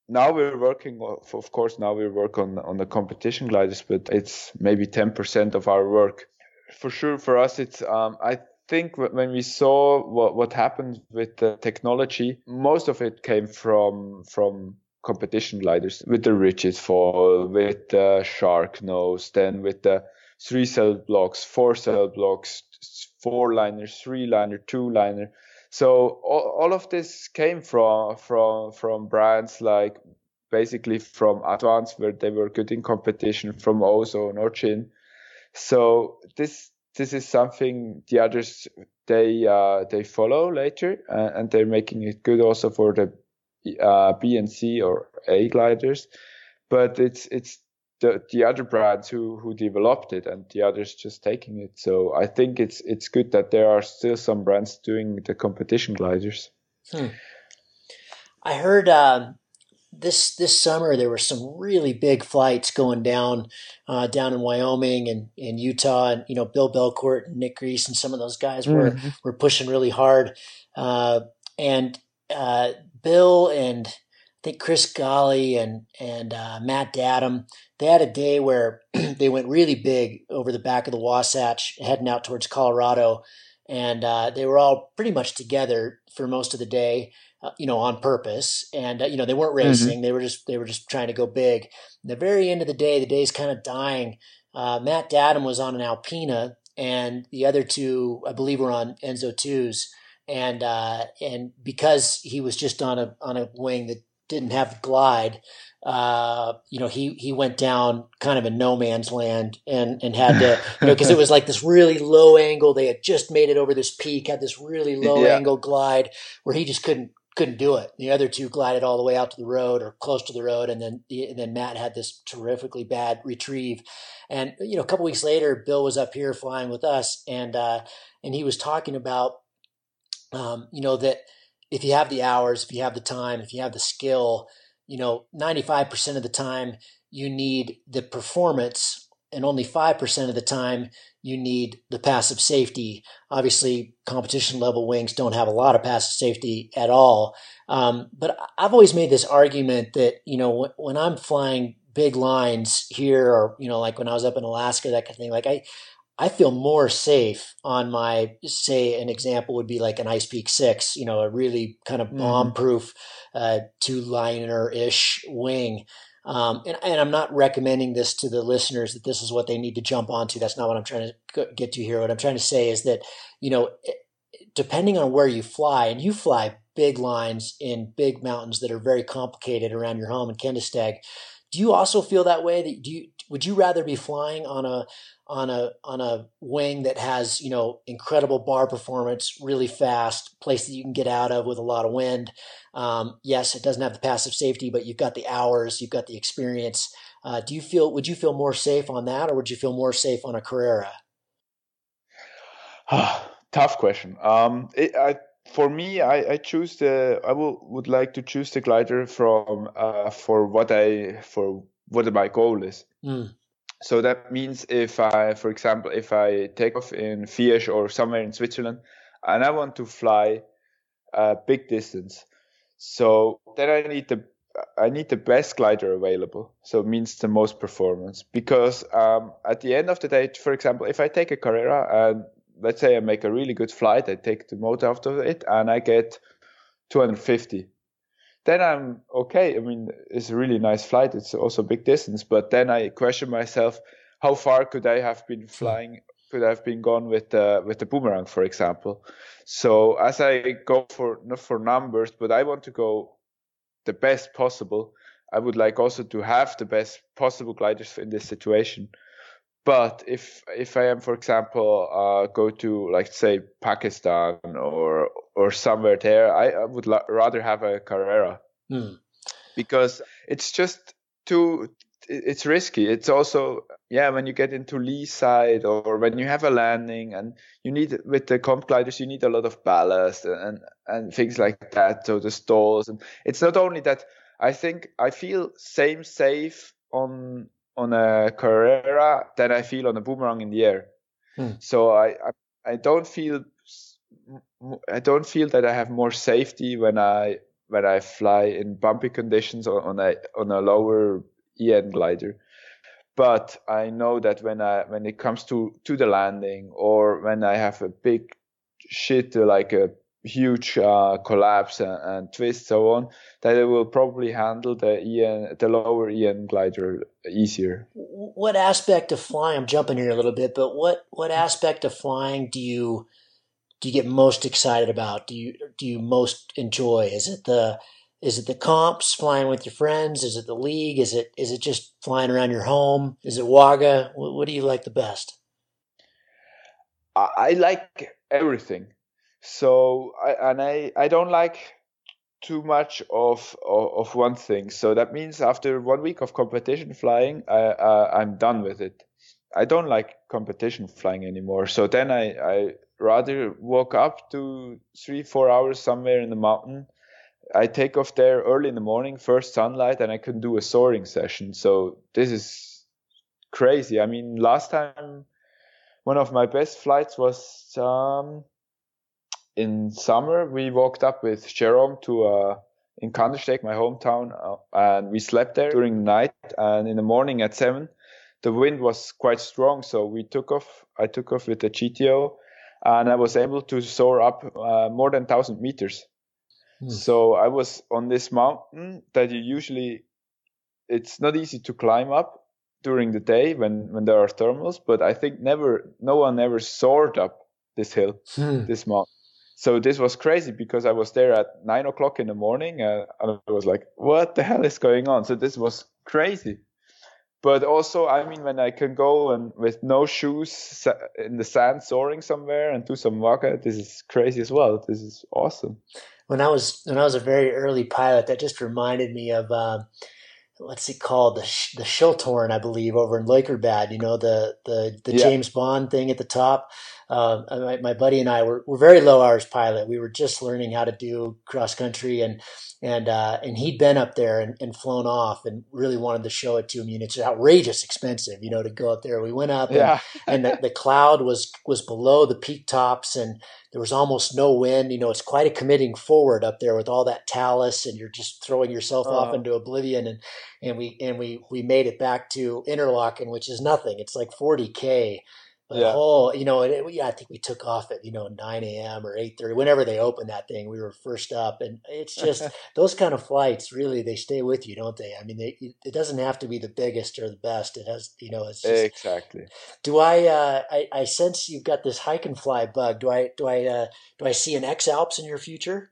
now we're working of course now we work on on the competition gliders but it's maybe 10% of our work for sure for us it's um, i think when we saw what what happened with the technology most of it came from from competition gliders with the rigid fall with the shark nose then with the three cell blocks four cell blocks four liner three liner two liner so all, all of this came from from from brands like basically from Advance where they were good in competition from Ozo or Gin. So this this is something the others they uh, they follow later uh, and they're making it good also for the uh, B and C or A gliders. But it's it's the the other brands who who developed it and the others just taking it. So I think it's it's good that there are still some brands doing the competition gliders. Hmm. I heard uh, this this summer there were some really big flights going down uh, down in Wyoming and in Utah, and you know Bill Belcourt and Nick Greece and some of those guys were mm-hmm. were pushing really hard, uh, and uh, Bill and I think Chris Golly and and uh, Matt Dadham they had a day where they went really big over the back of the Wasatch, heading out towards Colorado, and uh, they were all pretty much together for most of the day, uh, you know, on purpose. And uh, you know, they weren't mm-hmm. racing; mm-hmm. they were just they were just trying to go big. And the very end of the day, the day's kind of dying. Uh, Matt Dadham was on an Alpina, and the other two, I believe, were on Enzo twos. And uh, and because he was just on a on a wing that didn't have glide, uh, you know, he he went down kind of in no man's land and and had to, you know, because it was like this really low angle. They had just made it over this peak, had this really low yeah. angle glide where he just couldn't couldn't do it. The other two glided all the way out to the road or close to the road, and then and then Matt had this terrifically bad retrieve. And you know, a couple weeks later, Bill was up here flying with us, and uh, and he was talking about, um, you know, that if you have the hours, if you have the time, if you have the skill, you know, 95% of the time you need the performance and only 5% of the time you need the passive safety. Obviously, competition level wings don't have a lot of passive safety at all. Um, but I've always made this argument that, you know, when I'm flying big lines here or, you know, like when I was up in Alaska, that kind of thing, like I, I feel more safe on my, say, an example would be like an Ice Peak 6, you know, a really kind of mm-hmm. bomb proof uh, two liner ish wing. Um, and, and, I'm not recommending this to the listeners that this is what they need to jump onto. That's not what I'm trying to get to here. What I'm trying to say is that, you know, depending on where you fly, and you fly big lines in big mountains that are very complicated around your home in Kandersteg, do you also feel that way? That do you would you rather be flying on a on a on a wing that has you know incredible bar performance, really fast, place that you can get out of with a lot of wind. Um, yes, it doesn't have the passive safety, but you've got the hours, you've got the experience. Uh, do you feel would you feel more safe on that, or would you feel more safe on a Carrera? Tough question. Um, it, I, for me, I, I choose the I will, would like to choose the glider from uh, for what I for what my goal is. Mm. So that means if I, for example, if I take off in Fiesch or somewhere in Switzerland and I want to fly a big distance, so then I need the I need the best glider available. So it means the most performance because um, at the end of the day, for example, if I take a Carrera and let's say I make a really good flight, I take the motor out of it and I get 250 then I'm okay. I mean, it's a really nice flight. It's also a big distance, but then I question myself, how far could I have been hmm. flying? Could I have been gone with the with the boomerang, for example? So as I go for not for numbers, but I want to go the best possible. I would like also to have the best possible gliders in this situation. But if if I am, for example, uh, go to like say Pakistan or or somewhere there, I, I would la- rather have a Carrera mm. because it's just too. It's risky. It's also yeah when you get into lee side or when you have a landing and you need with the comp gliders you need a lot of ballast and and things like that. So the stalls and it's not only that. I think I feel same safe on on a Carrera than I feel on a boomerang in the air. Hmm. So I, I I don't feel I don't feel that I have more safety when I when I fly in bumpy conditions on, on a on a lower EN glider. But I know that when I when it comes to to the landing or when I have a big shit like a huge uh, collapse and, and, twist so on that it will probably handle the en the lower en glider easier. What aspect of flying i'm jumping here a little bit but what what aspect of flying do you do you get most excited about? Do you do you most enjoy? Is it the is it the comps flying with your friends? Is it the league? Is it is it just flying around your home? Is it WAGA what, what do you like the best? I, I like everything so I, and I I don't like too much of, of, of one thing. So that means after one week of competition flying, I I'm done with it. I don't like competition flying anymore. So then I I rather walk up to three four hours somewhere in the mountain. I take off there early in the morning, first sunlight, and I can do a soaring session. So this is crazy. I mean, last time one of my best flights was um, in summer, we walked up with Jerome to uh, in Kandersteg, my hometown, uh, and we slept there during the night. And in the morning at seven, the wind was quite strong, so we took off. I took off with the GTO, and I was able to soar up uh, more than thousand meters. Hmm. So I was on this mountain that you usually it's not easy to climb up during the day when when there are thermals, but I think never no one ever soared up this hill, hmm. this mountain so this was crazy because I was there at nine o'clock in the morning and I was like, what the hell is going on? So this was crazy. But also, I mean, when I can go and with no shoes in the sand soaring somewhere and do some WAGA, this is crazy as well. This is awesome. When I was when I was a very early pilot, that just reminded me of um, what's it called the the Schilthorn, I believe, over in Leukerbad. You know the the the yeah. James Bond thing at the top. Uh, my, my, buddy and I were, were very low hours pilot. We were just learning how to do cross country and and uh, and he'd been up there and, and, flown off and really wanted to show it to me. And it's outrageous expensive, you know, to go up there. We went up and, and the, the, cloud was was below the peak tops and there was almost no wind. You know, it's quite a committing forward up there with all that talus and you're just throwing yourself uh-huh. off into oblivion. And and we and we we made it back to Interlaken, which is nothing. It's like 40k the yeah. whole, you know, it, yeah, I think we took off at you know 9 a.m. or 8:30, whenever they opened that thing. We were first up, and it's just those kind of flights. Really, they stay with you, don't they? I mean, they, it doesn't have to be the biggest or the best. It has, you know, it's just, exactly. Do I, uh, I? I sense you've got this hike and fly bug. Do I? Do I? Uh, do I see an X Alps in your future?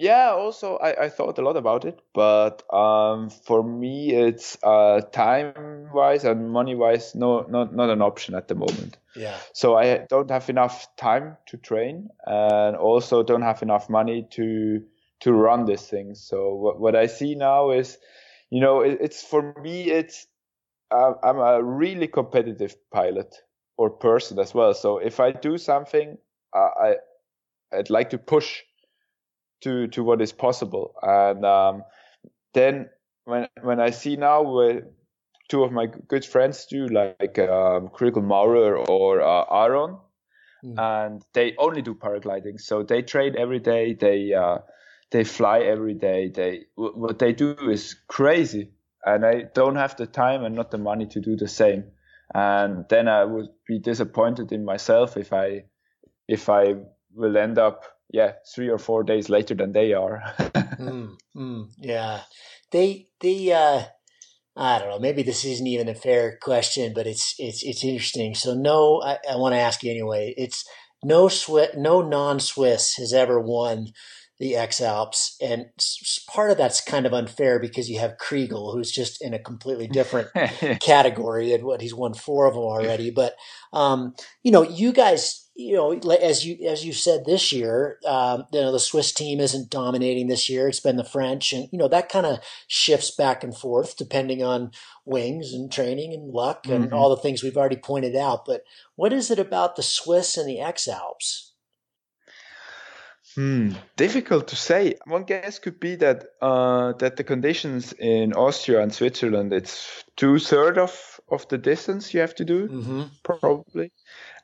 yeah also I, I thought a lot about it but um, for me it's uh, time wise and money wise no not not an option at the moment yeah. So i don't have enough time to train and also don't have enough money to to run this thing. So what, what i see now is you know it, it's for me it's uh, i'm a really competitive pilot or person as well. So if i do something uh, i i'd like to push to to what is possible. And um, then when when I see now what two of my good friends do, like um, Chrigel Maurer or uh, Aaron, mm. and they only do paragliding. So they train every day. They uh, they fly every day. They what they do is crazy, and I don't have the time and not the money to do the same. And then I would be disappointed in myself if I if I will end up yeah three or four days later than they are mm, mm, yeah they they uh i don't know maybe this isn't even a fair question but it's it's it's interesting so no i, I want to ask you anyway it's no Swiss, no non-swiss has ever won the X Alps, and part of that's kind of unfair because you have Chrigel, who's just in a completely different category, and what he's won four of them already. But um, you know, you guys you know, as you as you said this year, um, you know, the Swiss team isn't dominating this year. It's been the French, and you know that kind of shifts back and forth depending on wings and training and luck and mm-hmm. all the things we've already pointed out. But what is it about the Swiss and the X Alps? Hmm, difficult to say. One guess could be that uh, that the conditions in Austria and Switzerland it's two third of of the distance you have to do Mm-hmm. probably.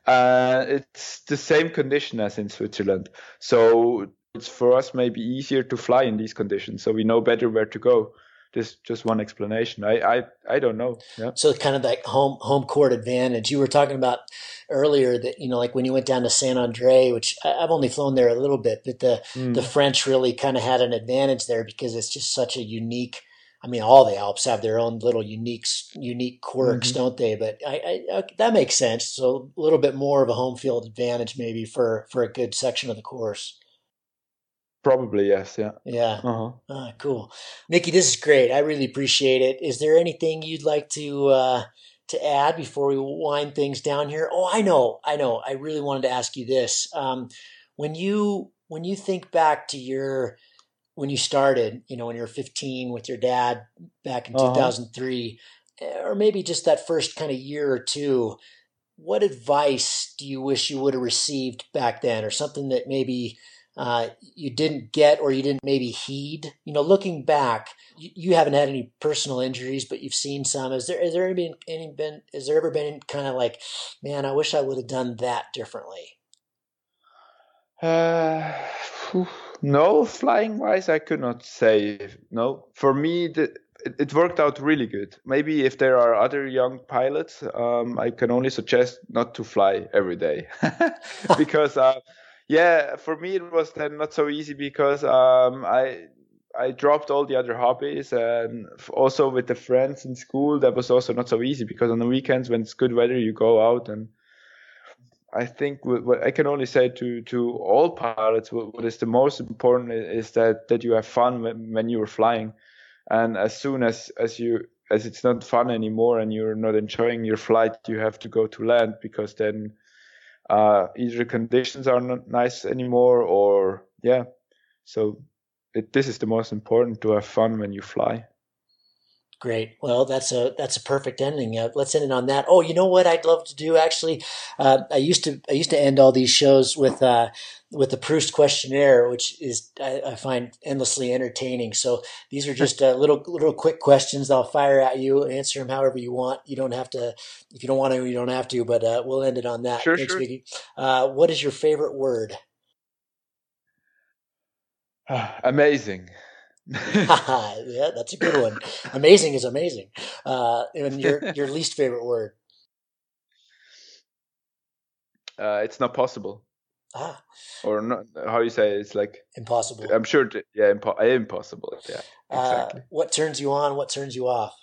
Uh, it's the same condition as in Switzerland, so it's for us maybe easier to fly in these conditions, so we know better where to go. This just one explanation. I I, I don't know. Yeah. So kind of like home home court advantage. You were talking about earlier that you know, like when you went down to San Andre, which I, I've only flown there a little bit, but the Mm. the French really kind of had an advantage there because it's just such a unique. I mean, all the Alps have their own little unique unique quirks, Mhm. don't they? But I, I, I that makes sense. So a little bit more of a home field advantage maybe for for a good section of the course. Probably yes. Yeah. Yeah. Uh-huh. Ah, cool. Mickey, this is great. I really appreciate it. Is there anything you'd like to uh, to add before we wind things down here? Oh, I know, I know. I really wanted to ask you this. Um, when you when you think back to your when you started, you know, when you were 15 with your dad back in Uh-huh. 2003, eh, or maybe just that first kind of year or two, what advice do you wish you would have received back then, or something that maybe uh, you didn't get or you didn't maybe heed? You know, looking back, you, you haven't had any personal injuries, but you've seen some. Is there is there been any been is there ever been kind of like, man, I wish I would have done that differently? Uh, no, flying wise, I could not say no. For me, the, it, it worked out really good. Maybe if there are other young pilots, um, I can only suggest not to fly every day because, uh, yeah, for me it was then not so easy because um, I I dropped all the other hobbies and also with the friends in school that was also not so easy because on the weekends when it's good weather you go out and I think what, I can only say to to all pilots, what, is the most important is that that you have fun when, when you are flying, and as soon as as you as it's not fun anymore and you're not enjoying your flight, you have to go to land because then uh, either conditions are not nice anymore or yeah, so it, this is the most important to have fun when you fly. Great. Well, that's a that's a perfect ending. Uh, let's end it on that. Oh, you know what I'd love to do actually. Uh, I used to I used to end all these shows with uh, with the Proust questionnaire, which is I, I find endlessly entertaining. So these are just uh, little little quick questions. I'll fire at you. Answer them however you want. You don't have to. If you don't want to, you don't have to. But uh, we'll end it on that. Sure, Thanks, sure. Mickey. Uh, what is your favorite word? Amazing. yeah, that's a good one. Amazing is amazing. Uh, and your your least favorite word? uh, it's not possible, Ah, or not. How you say it? it's like impossible. I'm sure. Yeah, impo- impossible. Yeah, exactly. Uh, what turns you on? What turns you off?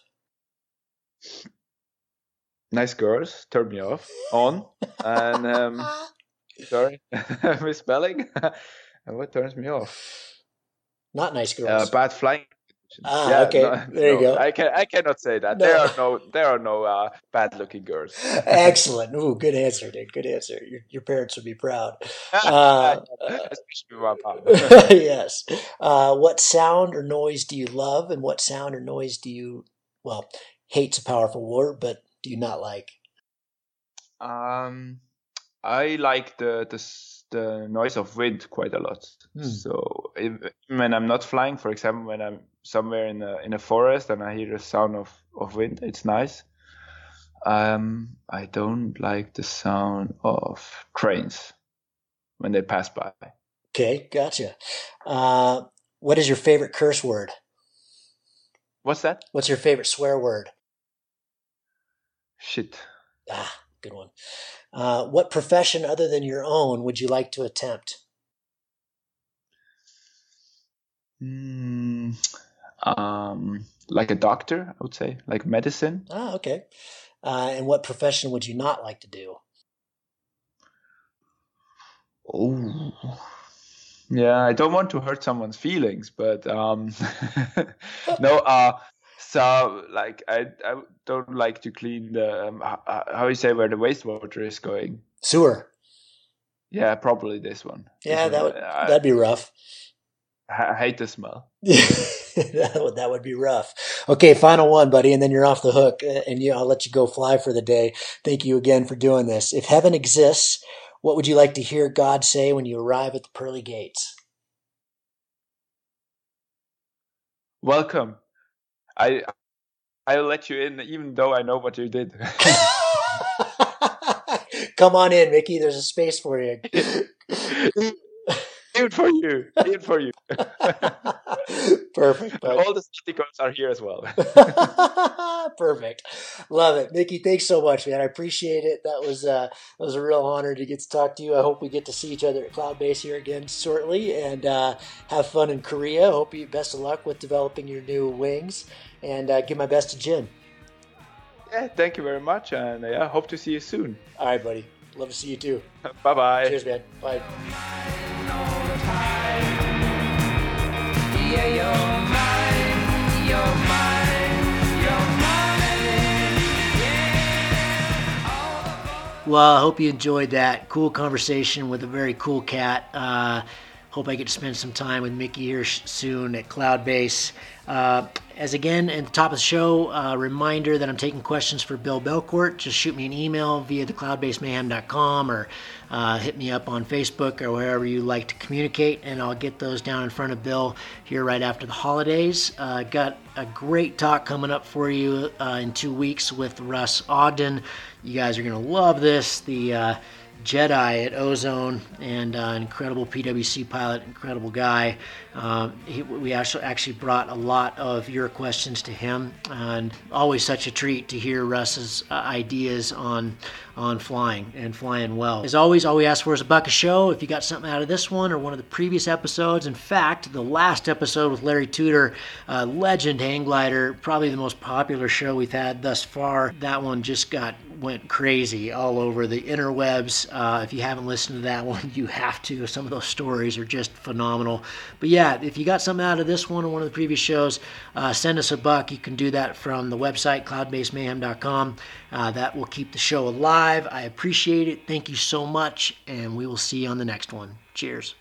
nice girls turn me off on and um sorry misspelling and what turns me off Not nice uh, girls. bad flying. Ah, okay. There you go. i can i cannot say that No. there are no there are no uh, bad looking girls Excellent. Ooh, good answer, dude. Good answer. Your, your parents would be proud. Uh, especially my mom yes. Uh, what sound or noise do you love, and what sound or noise do you, well, hate's a powerful word, but do you not like? um i like the the the noise of wind quite a lot Hmm. so when i'm not flying for example when i'm somewhere in a in a forest and i hear the sound of of wind it's nice um i don't like the sound of trains when they pass by Okay, gotcha. Uh, what is your favorite curse word? what's that What's your favorite swear word? shit Ah, good one. Uh, what profession other than your own would you like to attempt? Mm, um like a doctor i would say like medicine Ah, okay. Uh, and what profession would you not like to do? Oh, yeah. I don't want to hurt someone's feelings, but um, no. Uh, so like I I don't like to clean the um, how you say where the wastewater is going. Sewer. Yeah, probably this one. Yeah, that would I, that'd be rough. I hate the smell. that, would, be rough. Okay, final one, buddy, and then you're off the hook, uh, and you, I'll let you go fly for the day. Thank you again for doing this. If heaven exists, what would you like to hear God say when you arrive at the pearly gates? Welcome. I I'll let you in, even though I know what you did. Come on in, Mickey. There's a space for you. Even for you. Even for you. Perfect. All the stickers are here as well. Perfect. Love it. Mickey, thanks so much, man. I appreciate it. That was uh that was a real honor to get to talk to you. I hope we get to see each other at Cloudbase here again shortly and uh, have fun in Korea. Hope you best of luck with developing your new wings and uh, give my best to Gin. yeah, thank you very much, and yeah, hope to see you soon. All right, buddy. Love to see you too. Bye bye. Cheers, man. Bye. Well, I hope you enjoyed that cool conversation with a very cool cat. Uh, hope I get to spend some time with Mickey here soon at Cloudbase. Uh, as again, at the top of the show, uh, reminder that I'm taking questions for Bill Belcourt. Just shoot me an email via thecloudbasemayhem.com or uh, hit me up on Facebook or wherever you like to communicate, and I'll get those down in front of Bill here right after the holidays. Uh, got a great talk coming up for you uh, in two weeks with Russ Ogden. You guys are going to love this. The uh, Jedi at Ozone and uh, incredible PWC pilot, incredible guy. Uh, he, we actually actually brought a lot of your questions to him, and always such a treat to hear Russ's uh, ideas on on flying and flying well. As always, all we ask for is a buck a show. If you got something out of this one or one of the previous episodes, in fact, the last episode with Larry Tudor, uh, legend hang glider, probably the most popular show we've had thus far. That one just got went crazy all over the interwebs. Uh, if you haven't listened to that one, you have to. Some of those stories are just phenomenal. But yeah, if you got something out of this one or one of the previous shows, uh, send us a buck. You can do that from the website, cloudbasemayhem.com. Uh, that will keep the show alive. I appreciate it. Thank you so much, and we will see you on the next one. Cheers.